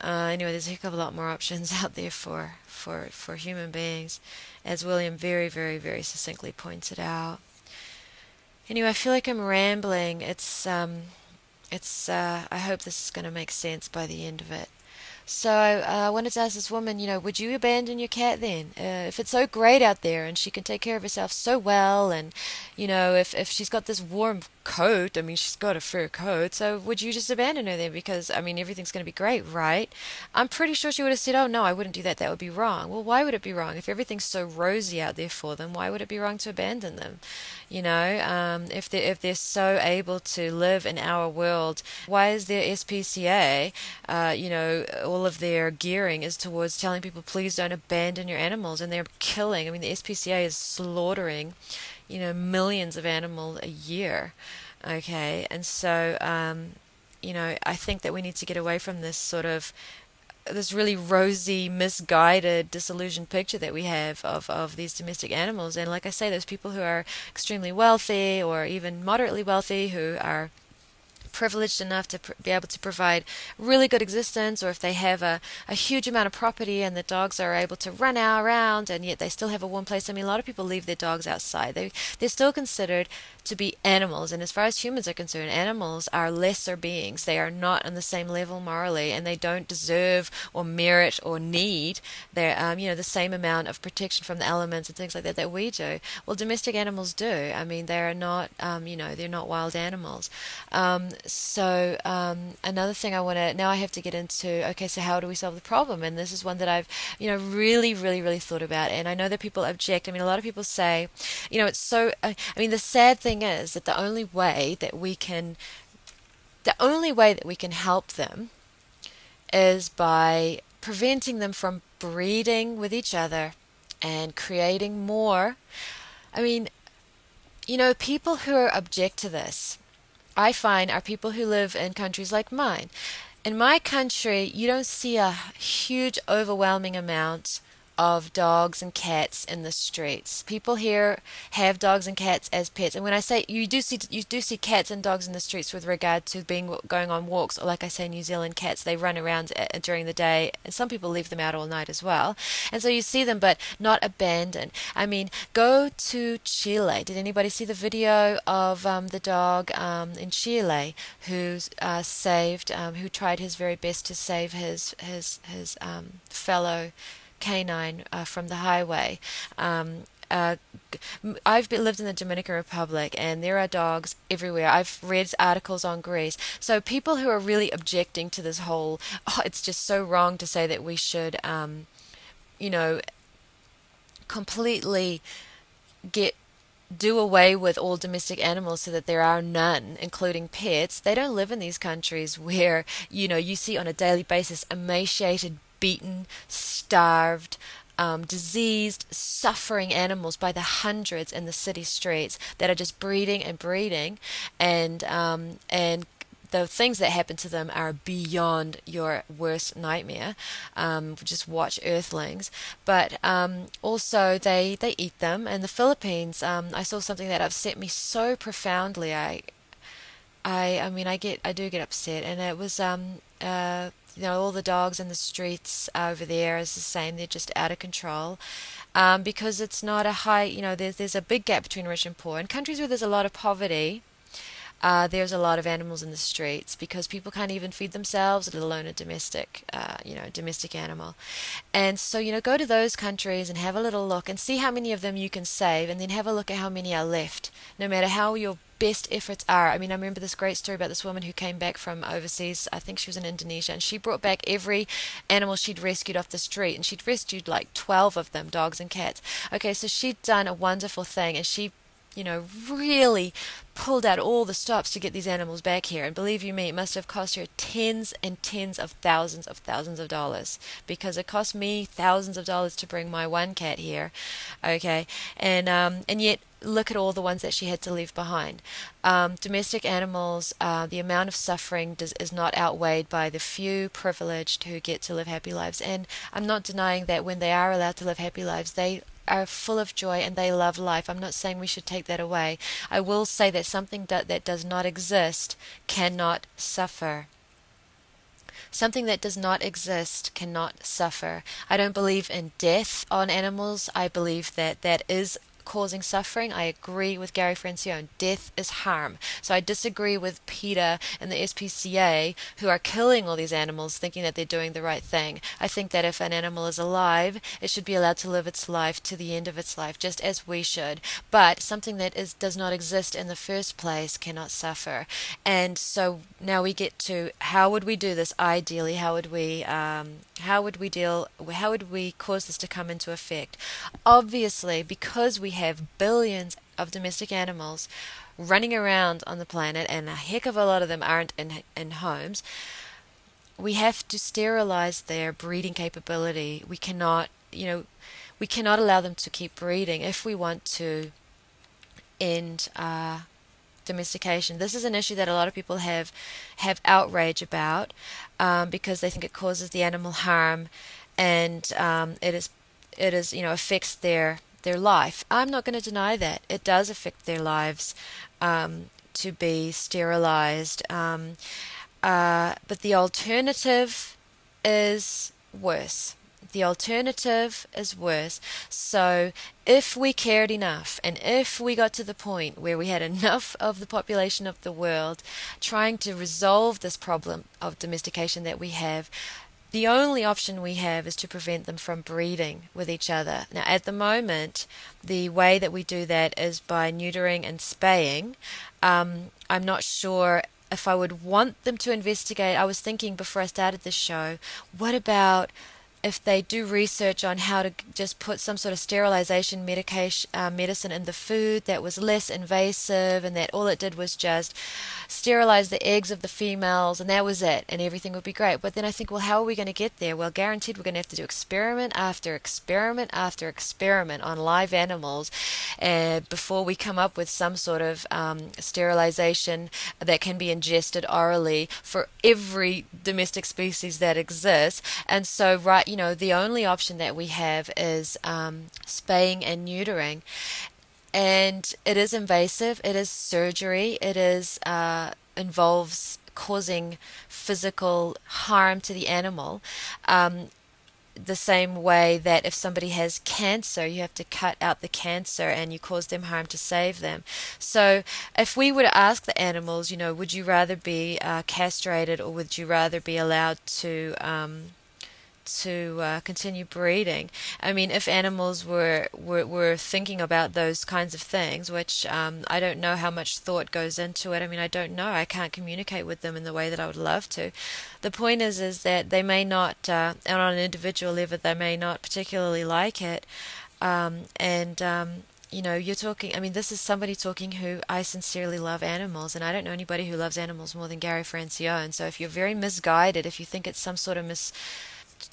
Uh, anyway, there's a heck of a lot more options out there for for for human beings, as William very very very succinctly pointed out. Anyway, I feel like I'm rambling. It's um, it's. Uh, I hope this is going to make sense by the end of it. So uh, I wanted to ask this woman, you know, would you abandon your cat then? Uh, if it's so great out there and she can take care of herself so well, and you know, if if she's got this warm coat, I mean, she's got a fur coat, so would you just abandon her then? Because I mean, everything's going to be great, right? I'm pretty sure she would have said, "Oh no, I wouldn't do that. That would be wrong." Well, why would it be wrong if everything's so rosy out there for them? Why would it be wrong to abandon them? You know, um, if they if they're so able to live in our world, why is there SPCA? Uh, you know, all of their gearing is towards telling people, please don't abandon your animals, and they're killing. I mean, the SPCA is slaughtering, you know, millions of animals a year. Okay, and so um, you know, I think that we need to get away from this sort of this really rosy, misguided, disillusioned picture that we have of, of these domestic animals. And like I say, there's people who are extremely wealthy or even moderately wealthy who are privileged enough to pr- be able to provide really good existence, or if they have a, a huge amount of property and the dogs are able to run out around and yet they still have a warm place. I mean, a lot of people leave their dogs outside. They, they're still considered to be animals. And as far as humans are concerned, animals are lesser beings. They are not on the same level morally, and they don't deserve or merit or need their, um, you know, the same amount of protection from the elements and things like that that we do. Well, domestic animals do. I mean, they are not, um, you know, they're not wild animals. Um, so um, another thing I want to now I have to get into. Okay, so how do we solve the problem? And this is one that I've you know really, really, really thought about. And I know that people object. I mean, a lot of people say, you know, it's so. Uh, I mean, the sad thing is that the only way that we can, the only way that we can help them, is by preventing them from breeding with each other and creating more. I mean, you know, people who object to this I find are people who live in countries like mine. In my country, you don't see a huge, overwhelming amount of dogs and cats in the streets. People here have dogs and cats as pets, and when I say you do see you do see cats and dogs in the streets with regard to being going on walks, or like I say, New Zealand cats they run around uh, during the day, and some people leave them out all night as well. And so you see them, but not abandoned. I mean, go to Chile. Did anybody see the video of um, the dog um, in Chile who uh, saved, um, who tried his very best to save his his his um, fellow canine uh, from the highway. Um, uh, I've been, lived in the Dominican Republic and there are dogs everywhere. I've read articles on Greece. So people who are really objecting to this whole, oh, it's just so wrong to say that we should, um, you know, completely get do away with all domestic animals so that there are none, including pets. They don't live in these countries where, you know, you see on a daily basis emaciated beaten, starved, um, diseased, suffering animals by the hundreds in the city streets that are just breeding and breeding, and um, and the things that happen to them are beyond your worst nightmare. Um, just watch Earthlings, but um, also they they eat them. In the Philippines, um, I saw something that upset me so profoundly. I I I mean I get I do get upset, and it was um uh you know, all the dogs in the streets over there is the same. They're just out of control. Um, because it's not a high, you know, there's, there's a big gap between rich and poor. In countries where there's a lot of poverty, uh, there's a lot of animals in the streets because people can't even feed themselves, let alone a domestic, uh, you know, domestic animal. And so, you know, go to those countries and have a little look and see how many of them you can save, and then have a look at how many are left. No matter how your best efforts are. I mean, I remember this great story about this woman who came back from overseas. I think she was in Indonesia, and she brought back every animal she'd rescued off the street, and she'd rescued like 12 of them, dogs and cats. Okay, so she'd done a wonderful thing, and she you know, really pulled out all the stops to get these animals back here. And believe you me, it must have cost her tens and tens of thousands of thousands of dollars because it cost me thousands of dollars to bring my one cat here. Okay, and um, and yet look at all the ones that she had to leave behind. Um, domestic animals, uh, the amount of suffering does, is not outweighed by the few privileged who get to live happy lives. And I'm not denying that when they are allowed to live happy lives, they are full of joy and they love life. I'm not saying we should take that away. I will say that something that, that does not exist cannot suffer. Something that does not exist cannot suffer. I don't believe in death on animals. I believe that that is causing suffering. I agree with Gary Francione. Death is harm. So I disagree with PETA and the SPCA who are killing all these animals thinking that they're doing the right thing. I think that if an animal is alive, it should be allowed to live its life to the end of its life, just as we should. But something that is does not exist in the first place cannot suffer. And so now we get to how would we do this ideally? How would we um, how would we deal how would we cause this to come into effect? Obviously, because we have billions of domestic animals running around on the planet, and a heck of a lot of them aren't in, in homes, we have to sterilize their breeding capability. We cannot, you know, we cannot allow them to keep breeding if we want to end uh, domestication. This is an issue that a lot of people have have outrage about um, because they think it causes the animal harm, and um, it is it is you know affects their their life. I'm not going to deny that. It does affect their lives um, to be sterilized. Um, uh, but the alternative is worse. The alternative is worse. So, if we cared enough, and if we got to the point where we had enough of the population of the world trying to resolve this problem of domestication that we have, the only option we have is to prevent them from breeding with each other. Now, at the moment, the way that we do that is by neutering and spaying. Um, I'm not sure if I would want them to investigate. I was thinking before I started this show, what about if they do research on how to just put some sort of sterilization medication uh, medicine in the food that was less invasive and that all it did was just sterilize the eggs of the females and that was it and everything would be great. But then i think well how are we going to get there? Well guaranteed we're going to have to do experiment after experiment after experiment on live animals uh, before we come up with some sort of um, sterilization that can be ingested orally for every domestic species that exists. And so right you know, the only option that we have is um, spaying and neutering. And it is invasive, it is surgery, it is uh, involves causing physical harm to the animal. Um, the same way that if somebody has cancer, you have to cut out the cancer and you cause them harm to save them. So, if we were to ask the animals, you know, would you rather be uh, castrated or would you rather be allowed to um, to uh, continue breeding. I mean, if animals were, were, were thinking about those kinds of things, which um, I don't know how much thought goes into it. I mean, I don't know. I can't communicate with them in the way that I would love to. The point is, is that they may not, uh, and on an individual level, they may not particularly like it. Um, and um, you know, you're talking, I mean, this is somebody talking who I sincerely love animals, and I don't know anybody who loves animals more than Gary Francione. So if you're very misguided, if you think it's some sort of mis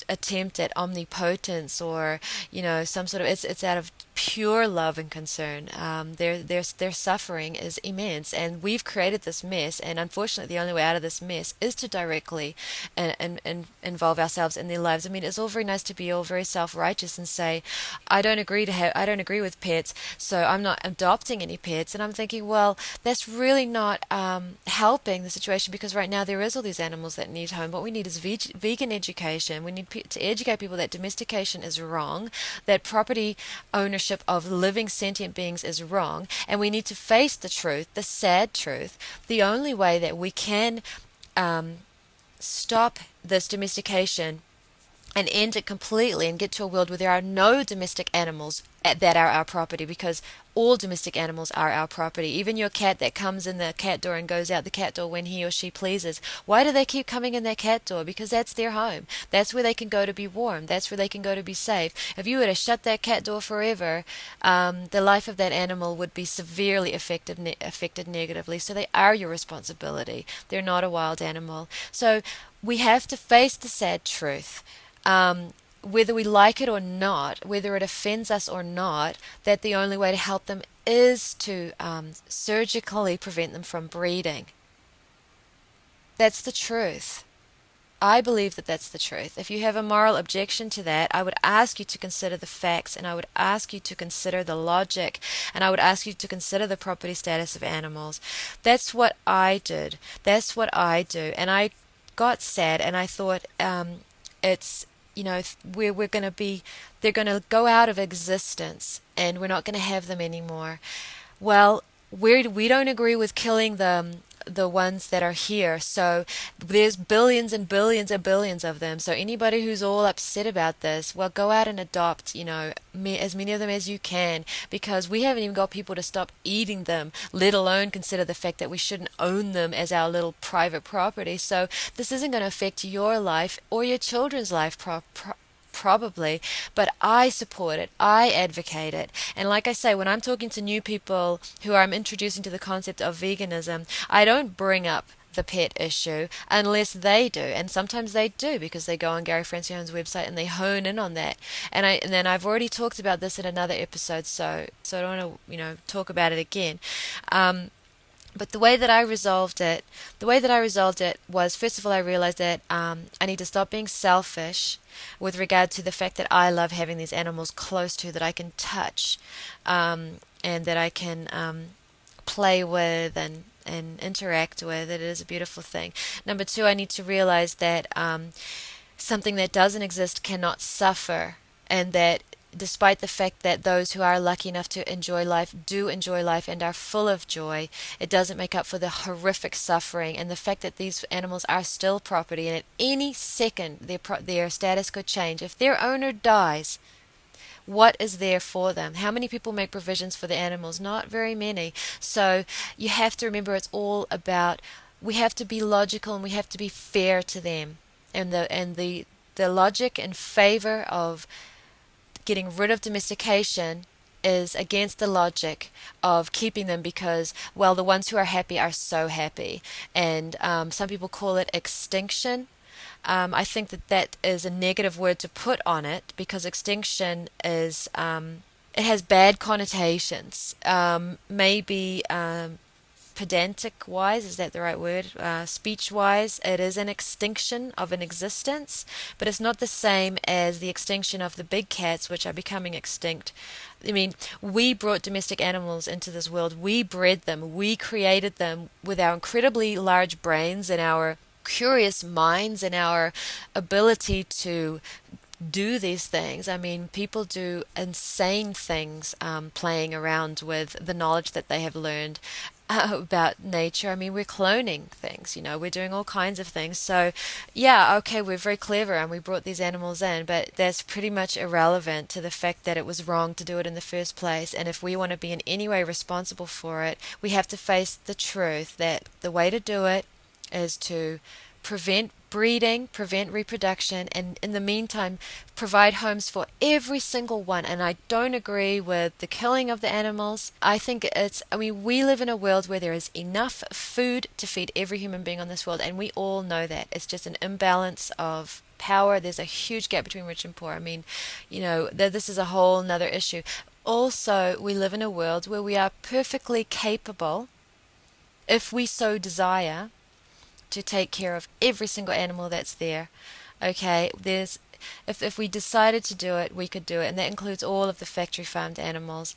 attempt at omnipotence or you know some sort of it's it's out of pure love and concern. Um, their their their suffering is immense, and we've created this mess. And unfortunately, the only way out of this mess is to directly and, and, and involve ourselves in their lives. I mean, it's all very nice to be all very self righteous and say, I don't agree to have I don't agree with pets, so I'm not adopting any pets. And I'm thinking, well, that's really not um, helping the situation because right now there is all these animals that need home. What we need is veg- vegan education. We need to educate people that domestication is wrong, that property ownership of living sentient beings is wrong, and we need to face the truth, the sad truth. The only way that we can um, stop this domestication and end it completely and get to a world where there are no domestic animals that are our property because all domestic animals are our property. Even your cat that comes in the cat door and goes out the cat door when he or she pleases. Why do they keep coming in their cat door? Because that's their home. That's where they can go to be warm. That's where they can go to be safe. If you were to shut that cat door forever, um, the life of that animal would be severely affected ne- affected negatively. So they are your responsibility. They're not a wild animal. So we have to face the sad truth. Um, whether we like it or not, whether it offends us or not, that the only way to help them is to um, surgically prevent them from breeding. That's the truth. I believe that that's the truth. If you have a moral objection to that, I would ask you to consider the facts and I would ask you to consider the logic and I would ask you to consider the property status of animals. That's what I did. That's what I do. And I got sad and I thought um, it's you know we're we're going to be they're going to go out of existence and we're not going to have them anymore. Well we we don't agree with killing them the ones that are here. So there's billions and billions and billions of them. So anybody who's all upset about this well go out and adopt you know as many of them as you can because we haven't even got people to stop eating them let alone consider the fact that we shouldn't own them as our little private property. So this isn't going to affect your life or your children's life pro- pro- probably, but I support it. I advocate it. And like I say, when I'm talking to new people who I'm introducing to the concept of veganism, I don't bring up the pet issue unless they do and sometimes they do because they go on Gary Francione's website and they hone in on that and I and then I've already talked about this in another episode so so I don't want to you know talk about it again um, but the way that I resolved it, the way that I resolved it was first of all, I realized that um, I need to stop being selfish with regard to the fact that I love having these animals close to that I can touch um, and that I can um, play with and and interact with. It is a beautiful thing. Number two, I need to realize that um, something that doesn't exist cannot suffer, and that despite the fact that those who are lucky enough to enjoy life do enjoy life and are full of joy, it doesn't make up for the horrific suffering and the fact that these animals are still property and at any second their their status could change. If their owner dies, what is there for them? How many people make provisions for the animals? Not very many. So you have to remember it's all about we have to be logical and we have to be fair to them. And the and the the logic in favor of getting rid of domestication is against the logic of keeping them because, well, the ones who are happy are so happy. And um, some people call it extinction. Um, I think that that is a negative word to put on it because extinction is. Um, it has bad connotations. Um, maybe um, pedantic wise, is that the right word? Uh, speech wise, it is an extinction of an existence, but it's not the same as the extinction of the big cats, which are becoming extinct. I mean, we brought domestic animals into this world, we bred them, we created them with our incredibly large brains and our curious minds and our ability to do these things. I mean, people do insane things um, playing around with the knowledge that they have learned about nature. I mean, we're cloning things, you know, we're doing all kinds of things. So, yeah, okay, we're very clever and we brought these animals in, but that's pretty much irrelevant to the fact that it was wrong to do it in the first place. And if we want to be in any way responsible for it, we have to face the truth that the way to do it is to prevent breeding, prevent reproduction, and in the meantime, provide homes for every single one. And I don't agree with the killing of the animals. I think it's, I mean, we live in a world where there is enough food to feed every human being on this world, and we all know that. It's just an imbalance of power. There's a huge gap between rich and poor. I mean, you know, this is a whole another issue. Also, we live in a world where we are perfectly capable, if we so desire, to take care of every single animal that's there. Okay, there's if if we decided to do it, we could do it, and that includes all of the factory farmed animals.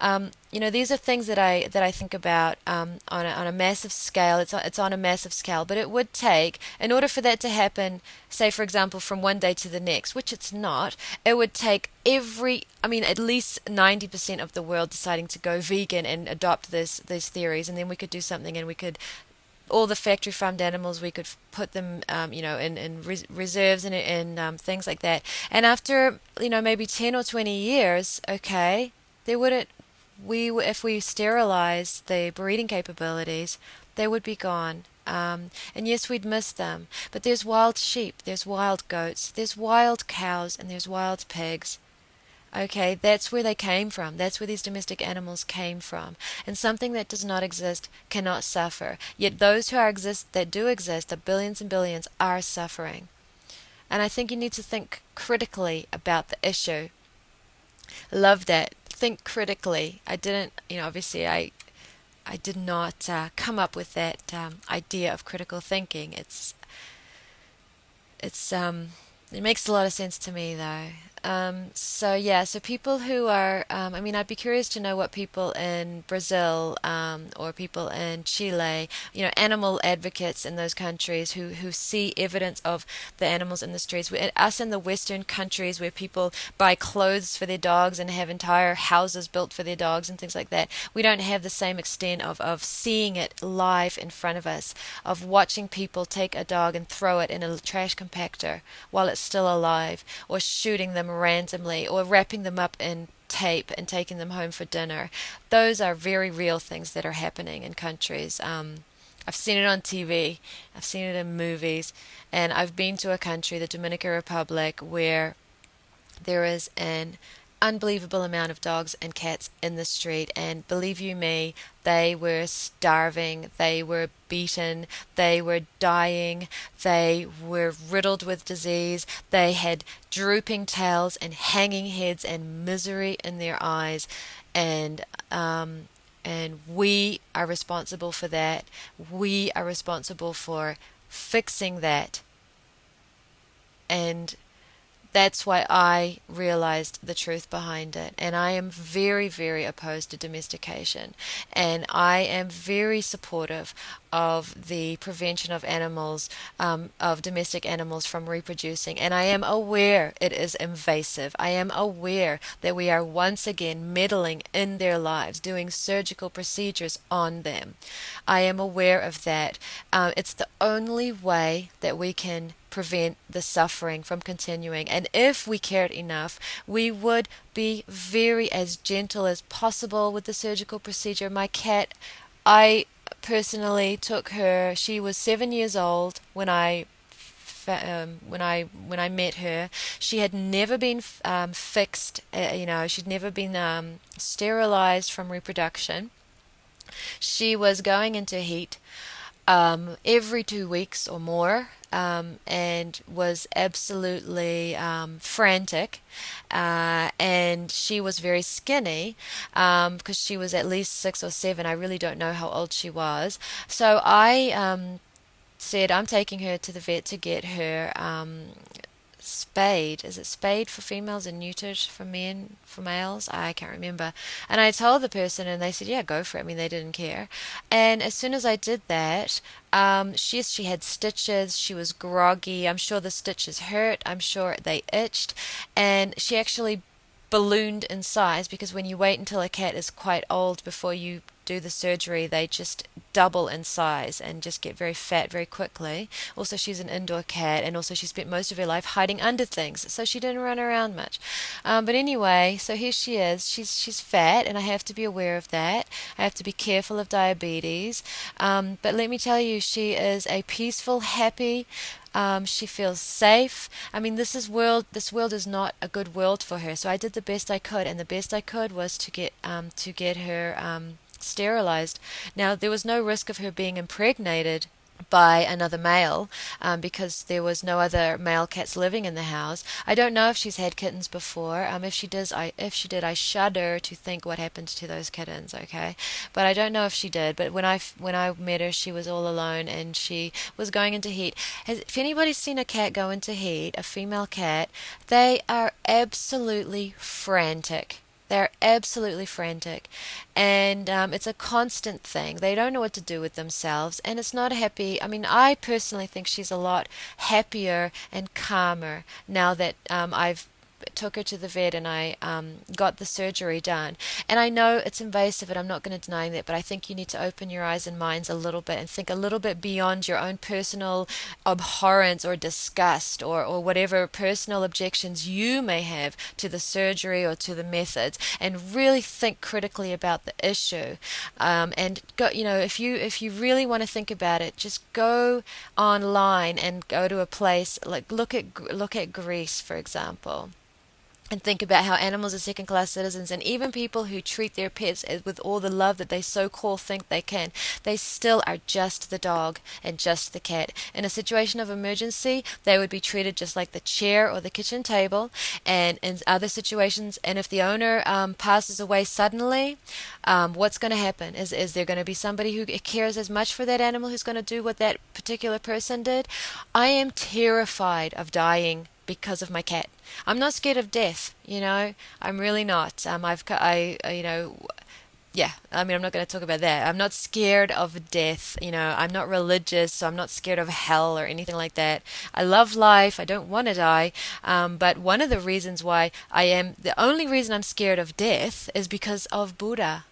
Um, you know, these are things that I that I think about um, on a, on a massive scale. It's it's on a massive scale, but it would take in order for that to happen. Say, for example, from one day to the next, which it's not. It would take every, I mean, at least ninety percent of the world deciding to go vegan and adopt this these theories, and then we could do something, and we could all the factory farmed animals, we could put them, um, you know, in, in res- reserves and, and um, things like that. And after, you know, maybe 10 or 20 years, okay, they wouldn't, we, if we sterilize the breeding capabilities, they would be gone. Um, and yes, we'd miss them. But there's wild sheep, there's wild goats, there's wild cows, and there's wild pigs. Okay, that's where they came from. That's where these domestic animals came from. And something that does not exist cannot suffer. Yet those who are exist that do exist, the billions and billions, are suffering. And I think you need to think critically about the issue. Love that. Think critically. I didn't, you know, obviously I I did not uh, come up with that um, idea of critical thinking. It's it's um it makes a lot of sense to me though. Um, so yeah, so people who are, um, I mean, I'd be curious to know what people in Brazil um, or people in Chile, you know, animal advocates in those countries who who see evidence of the animals in the streets. We, us in the Western countries where people buy clothes for their dogs and have entire houses built for their dogs and things like that, we don't have the same extent of of seeing it live in front of us, of watching people take a dog and throw it in a trash compactor while it's still alive, or shooting them randomly or wrapping them up in tape and taking them home for dinner. Those are very real things that are happening in countries. Um, I've seen it on TV, I've seen it in movies, and I've been to a country, the Dominican Republic, where there is an unbelievable amount of dogs and cats in the street. And believe you me they were starving they were beaten they were dying they were riddled with disease they had drooping tails and hanging heads and misery in their eyes. And um, and we are responsible for that. We are responsible for fixing that. And that's why I realized the truth behind it. And I am very, very opposed to domestication. And I am very supportive of the prevention of animals, um, of domestic animals from reproducing. And I am aware it is invasive. I am aware that we are once again meddling in their lives, doing surgical procedures on them. I am aware of that. Uh, it's the only way that we can prevent the suffering from continuing. And if we cared enough, we would be very as gentle as possible with the surgical procedure. My cat, I personally took her. She was seven years old when I um, when I when I met her. She had never been um, fixed. Uh, you know, she'd never been um, sterilized from reproduction. She was going into heat um, every two weeks or more. Um, and was absolutely um, frantic. Uh, and she was very skinny because um, she was at least six or seven. I really don't know how old she was. So I um, said, I'm taking her to the vet to get her um, spayed. Is it spayed for females and neutered for men, for males? I can't remember. And I told the person, and they said, "Yeah, go for it." I mean, they didn't care. And as soon as I did that, um, she she had stitches. She was groggy. I'm sure the stitches hurt. I'm sure they itched, and she actually ballooned in size because when you wait until a cat is quite old before you do the surgery, they just double in size and just get very fat very quickly. Also, she's an indoor cat, and also she spent most of her life hiding under things, so she didn't run around much. Um, but anyway, so here she is. She's she's fat, and I have to be aware of that. I have to be careful of diabetes. Um, but let me tell you, she is a peaceful, happy. Um, she feels safe. I mean, this is world. This world is not a good world for her. So I did the best I could, and the best I could was to get um, to get her um, sterilized. Now, there was no risk of her being impregnated by another male um, because there was no other male cats living in the house. I don't know if she's had kittens before. Um, if she does, I if she did, I shudder to think what happened to those kittens. Okay, but I don't know if she did. But when I when I met her, she was all alone and she was going into heat. Has, if anybody's seen a cat go into heat, a female cat, they are absolutely frantic. They're absolutely frantic. And um, it's a constant thing. They don't know what to do with themselves. And it's not a happy. I mean, I personally think she's a lot happier and calmer now that um, I've took her to the vet and I um, got the surgery done. And I know it's invasive, and I'm not going to deny that, but I think you need to open your eyes and minds a little bit and think a little bit beyond your own personal abhorrence or disgust or, or whatever personal objections you may have to the surgery or to the methods, and really think critically about the issue. Um, and go, you know, if you if you really want to think about it, just go online and go to a place like look at look at Greece, for example and think about how animals are second class citizens and even people who treat their pets with all the love that they so call think they can they still are just the dog and just the cat. In a situation of emergency they would be treated just like the chair or the kitchen table. And in other situations and if the owner um, passes away suddenly um, what's going to happen? Is is there going to be somebody who cares as much for that animal who's going to do what that particular person did? I am terrified of dying because of my cat. I'm not scared of death, you know. I'm really not. Um, I've, I, you know, yeah. I mean, I'm not going to talk about that. I'm not scared of death. You know, I'm not religious, so I'm not scared of hell or anything like that. I love life. I don't want to die. Um, but one of the reasons why I am, the only reason I'm scared of death is because of Buddha,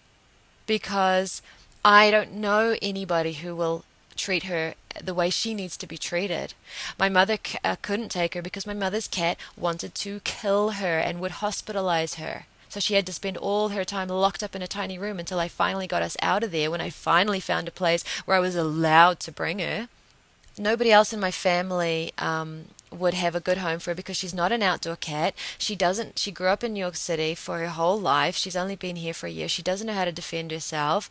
because I don't know anybody who will treat her the way she needs to be treated. My mother c- uh, couldn't take her because my mother's cat wanted to kill her and would hospitalize her. So she had to spend all her time locked up in a tiny room until I finally got us out of there when I finally found a place where I was allowed to bring her. Nobody else in my family um, would have a good home for her because she's not an outdoor cat. She doesn't she grew up in New York City for her whole life. She's only been here for a year. She doesn't know how to defend herself.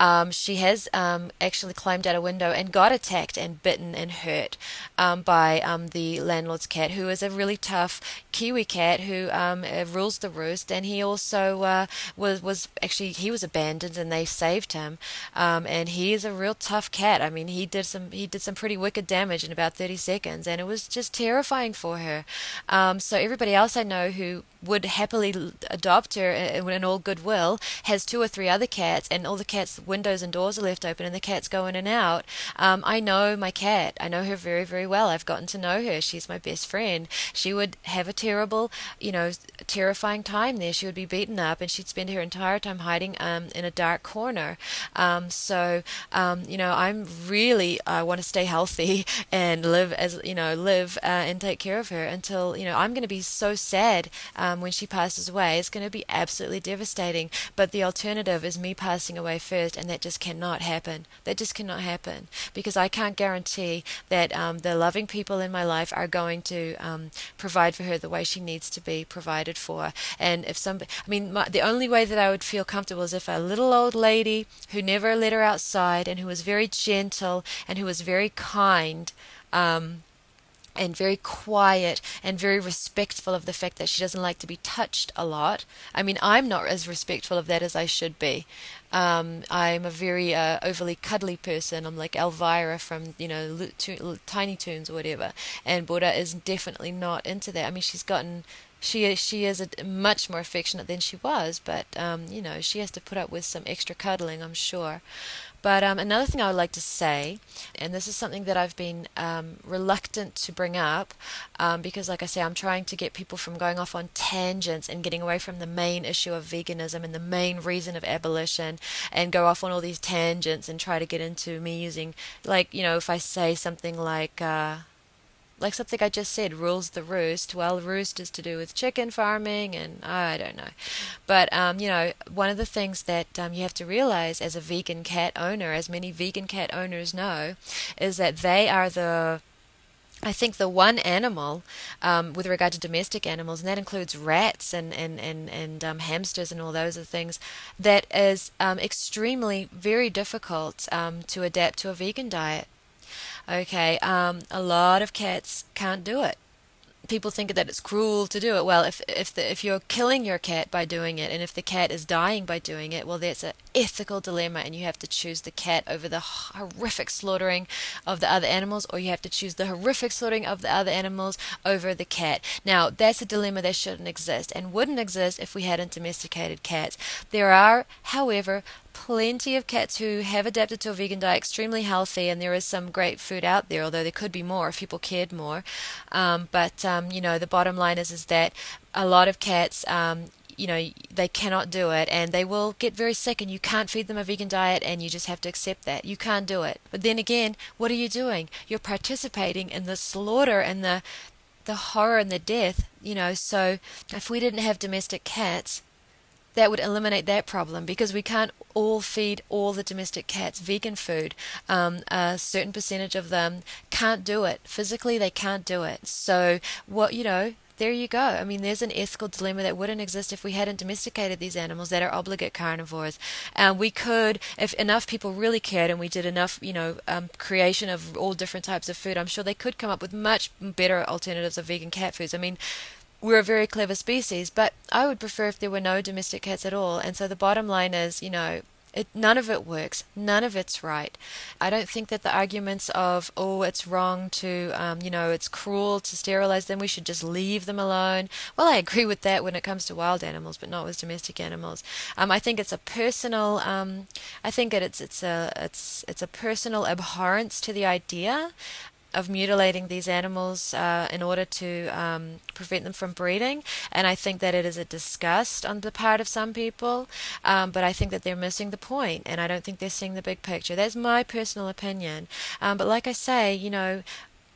Um, she has um, actually climbed out a window and got attacked and bitten and hurt um, by um, the landlord's cat, who is a really tough Kiwi cat who um, uh, rules the roost. And he also uh, was was actually he was abandoned and they saved him. Um, and he is a real tough cat. I mean, he did some he did some pretty wicked damage in about 30 seconds, and it was just terrifying for her. Um, so everybody else I know who would happily adopt her in all goodwill has two or three other cats and all the cats windows and doors are left open and the cats go in and out. Um, i know my cat. I know her very very well. I've gotten to know her. She's my best friend. She would have a terrible you know terrifying time there. She would be beaten up and she'd spend her entire time hiding um, in a dark corner. Um, so um, you know i'm really i want to stay healthy and live as you know live uh, and take care of her until you know i'm going to be so sad um, when she passes away is going to be absolutely devastating. But the alternative is me passing away first, and that just cannot happen. That just cannot happen because I can't guarantee that um, the loving people in my life are going to um, provide for her the way she needs to be provided for. And if some, I mean, my, the only way that I would feel comfortable is if a little old lady who never let her outside and who was very gentle and who was very kind. Um, and very quiet and very respectful of the fact that she doesn't like to be touched a lot. I mean, I'm not as respectful of that as I should be. Um, I'm a very uh, overly cuddly person. I'm like Elmyra from you know Tiny Toons or whatever, and Buddha is definitely not into that. I mean, she's gotten she she is a, much more affectionate than she was, but um, you know she has to put up with some extra cuddling, I'm sure. But um, another thing I would like to say, and this is something that I've been um, reluctant to bring up, um, because, like I say, I'm trying to get people from going off on tangents and getting away from the main issue of veganism and the main reason of abolition, and go off on all these tangents and try to get into me using, like, you know, if I say something like. Uh, like something I just said, rules the roost. Well, roost is to do with chicken farming, and I don't know. But, um, you know, one of the things that um, you have to realize as a vegan cat owner, as many vegan cat owners know, is that they are the I think the one animal, um, with regard to domestic animals, and that includes rats and and and and um, hamsters and all those other things, that is um, extremely very difficult um, to adapt to a vegan diet. Okay, um, a lot of cats can't do it. People think that it's cruel to do it. Well, if if the, if you're killing your cat by doing it, and if the cat is dying by doing it, well, that's an ethical dilemma, and you have to choose the cat over the horrific slaughtering of the other animals, or you have to choose the horrific slaughtering of the other animals over the cat. Now, that's a dilemma that shouldn't exist, and wouldn't exist if we hadn't domesticated cats. There are, however, plenty of cats who have adapted to a vegan diet, extremely healthy, and there is some great food out there. Although there could be more if people cared more. Um, but um, you know, the bottom line is is that a lot of cats. Um, you know they cannot do it and they will get very sick and you can't feed them a vegan diet and you just have to accept that you can't do it but then again what are you doing you're participating in the slaughter and the the horror and the death you know so if we didn't have domestic cats that would eliminate that problem because we can't all feed all the domestic cats vegan food. Um, a certain percentage of them can't do it physically; they can't do it. So, what you know, there you go. I mean, there's an ethical dilemma that wouldn't exist if we hadn't domesticated these animals that are obligate carnivores. And we could, if enough people really cared and we did enough, you know, um, creation of all different types of food, I'm sure they could come up with much better alternatives of vegan cat foods. I mean, we're a very clever species, but I would prefer if there were no domestic cats at all. And so the bottom line is, you know, it, none of it works. None of it's right. I don't think that the arguments of, oh, it's wrong to, um, you know, it's cruel to sterilize them, we should just leave them alone. Well, I agree with that when it comes to wild animals, but not with domestic animals. Um, I think it's a personal, um, I think that it's, it's, a, it's, it's a personal abhorrence to the idea of mutilating these animals uh, in order to um, prevent them from breeding. And I think that it is a disgust on the part of some people, um, but I think that they're missing the point, and I don't think they're seeing the big picture. That's my personal opinion. Um, but like I say, you know,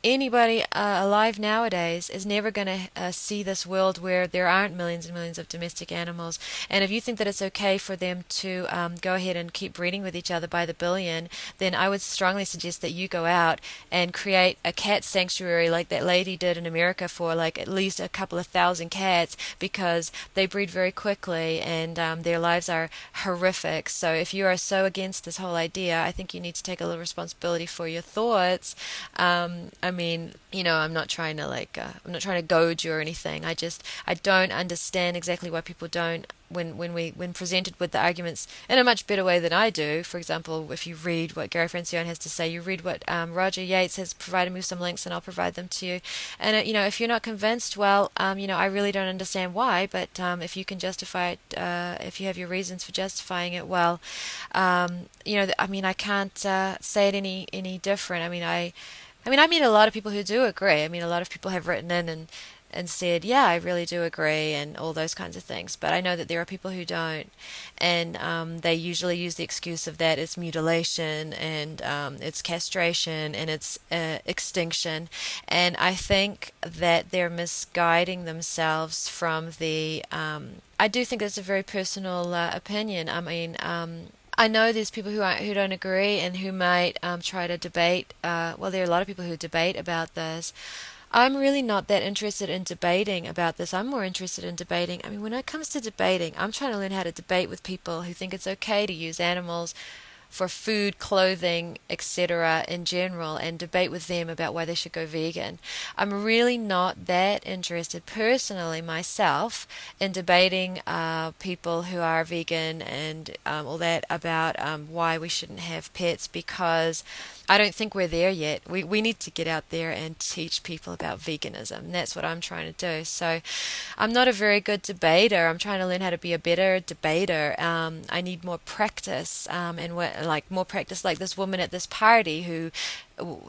anybody uh, alive nowadays is never going to uh, see this world where there aren't millions and millions of domestic animals. And if you think that it's okay for them to um, go ahead and keep breeding with each other by the billion, then I would strongly suggest that you go out and create a cat sanctuary like that lady did in America for like at least a couple of thousand cats because they breed very quickly and um, their lives are horrific. So if you are so against this whole idea, I think you need to take a little responsibility for your thoughts. Um, mean, you know, I'm not trying to like, uh, I'm not trying to goad you or anything. I just, I don't understand exactly why people don't when when we when presented with the arguments in a much better way than I do. For example, if you read what Gary Francione has to say, you read what um, Roger Yates has provided me with some links, and I'll provide them to you. And uh, you know, if you're not convinced, well, um, you know, I really don't understand why. But um, if you can justify it, uh, if you have your reasons for justifying it, well, um, you know, I mean, I can't uh, say it any any different. I mean, I. I mean, I meet a lot of people who do agree. I mean, a lot of people have written in and and said, "Yeah, I really do agree," and all those kinds of things. But I know that there are people who don't, and um, they usually use the excuse of that it's mutilation and um, it's castration and it's uh, extinction. And I think that they're misguiding themselves from the. Um, I do think it's a very personal uh, opinion. I mean um, I know there's people who who don't agree and who might um, try to debate. Uh, well, there are a lot of people who debate about this. I'm really not that interested in debating about this. I'm more interested in debating. I mean, when it comes to debating, I'm trying to learn how to debate with people who think it's okay to use animals for food, clothing, etc. in general and debate with them about why they should go vegan. I'm really not that interested personally myself in debating uh, people who are vegan and um, all that about um, why we shouldn't have pets because I don't think we're there yet. We we need to get out there and teach people about veganism. That's what I'm trying to do. So I'm not a very good debater. I'm trying to learn how to be a better debater. Um, I need more practice um, and what like more practice like this woman at this party who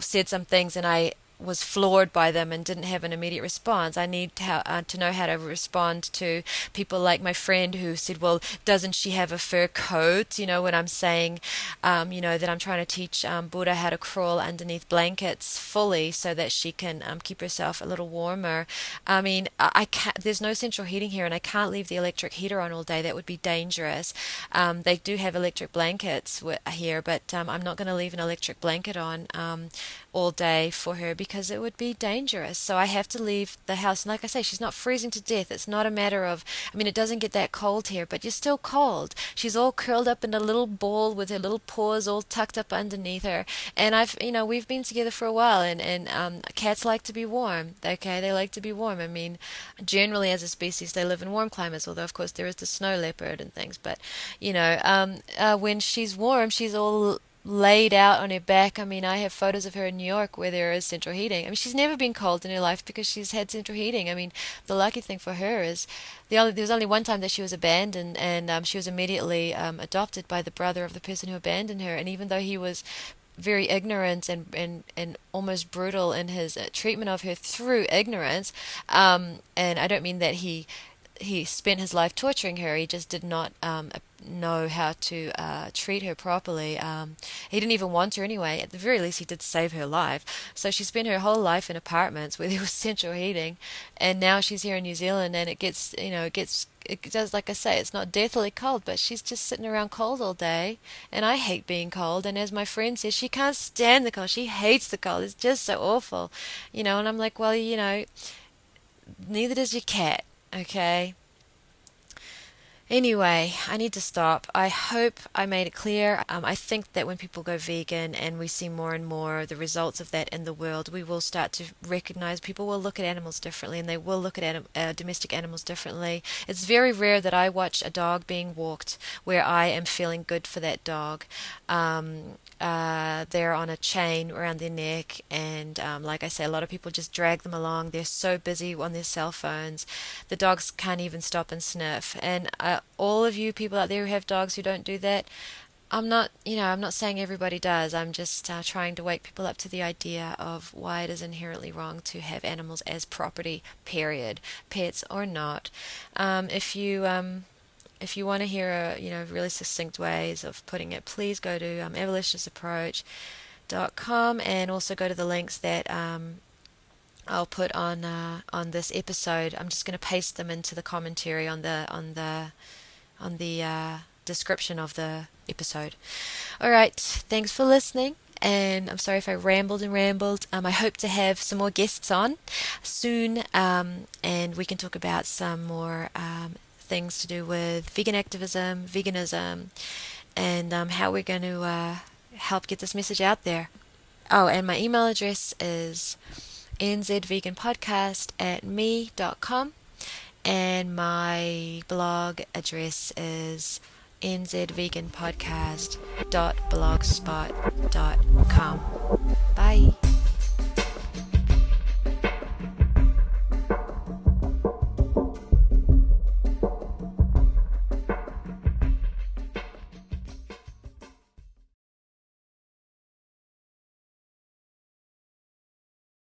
said some things and I was floored by them and didn't have an immediate response. I need to, uh, to know how to respond to people like my friend who said, "Well, doesn't she have a fur coat?" You know, when I'm saying, um, you know, that I'm trying to teach um, Buddha how to crawl underneath blankets fully so that she can um, keep herself a little warmer. I mean, I can't. There's no central heating here, and I can't leave the electric heater on all day. That would be dangerous. Um, they do have electric blankets here, but um, I'm not going to leave an electric blanket on um, all day for her because it would be dangerous. So I have to leave the house. And like I say, she's not freezing to death. It's not a matter of, I mean, it doesn't get that cold here, but you're still cold. She's all curled up in a little ball with her little paws all tucked up underneath her. And I've, you know, we've been together for a while, and and um, cats like to be warm. Okay, they like to be warm. I mean, generally as a species, they live in warm climates. Although of course there is the snow leopard and things, but you know, um, uh, when she's warm, she's all laid out on her back. I mean, I have photos of her in New York where there is central heating. I mean, she's never been cold in her life because she's had central heating. I mean, the lucky thing for her is the only there was only one time that she was abandoned, and um, she was immediately um, adopted by the brother of the person who abandoned her. And even though he was very ignorant and, and, and almost brutal in his uh, treatment of her through ignorance, um, and I don't mean that he he spent his life torturing her. He just did not um, know how to uh, treat her properly. Um, he didn't even want her anyway. At the very least, he did save her life. So she spent her whole life in apartments where there was central heating, and now she's here in New Zealand, and it gets you know it gets it does like I say, it's not deathly cold, but she's just sitting around cold all day, and I hate being cold. And as my friend says, she can't stand the cold. She hates the cold. It's just so awful, you know. And I'm like, well, you know, neither does your cat Okay. Anyway, I need to stop. I hope I made it clear. Um, I think that when people go vegan and we see more and more the results of that in the world, we will start to recognize people will look at animals differently and they will look at anim- uh, domestic animals differently. It's very rare that I watch a dog being walked where I am feeling good for that dog. Um, uh, they're on a chain around their neck, and um, like I say, a lot of people just drag them along. They're so busy on their cell phones, the dogs can't even stop and sniff. And uh, all of you people out there who have dogs who don't do that, I'm not, you know, I'm not saying everybody does. I'm just uh, trying to wake people up to the idea of why it is inherently wrong to have animals as property, period, pets or not. Um, if you um, if you want to hear a, you know really succinct ways of putting it, please go to um, abolitionistapproach.com and also go to the links that um, I'll put on uh, on this episode. I'm just going to paste them into the commentary on the on the on the uh, description of the episode. All right, thanks for listening. And I'm sorry if I rambled and rambled. Um, I hope to have some more guests on soon, um, and we can talk about some more um, things to do with vegan activism, veganism, and um, how we're going to uh, help get this message out there. Oh, and my email address is nzveganpodcast at me.com, and my blog address is nzveganpodcast.blogspot.com. Bye.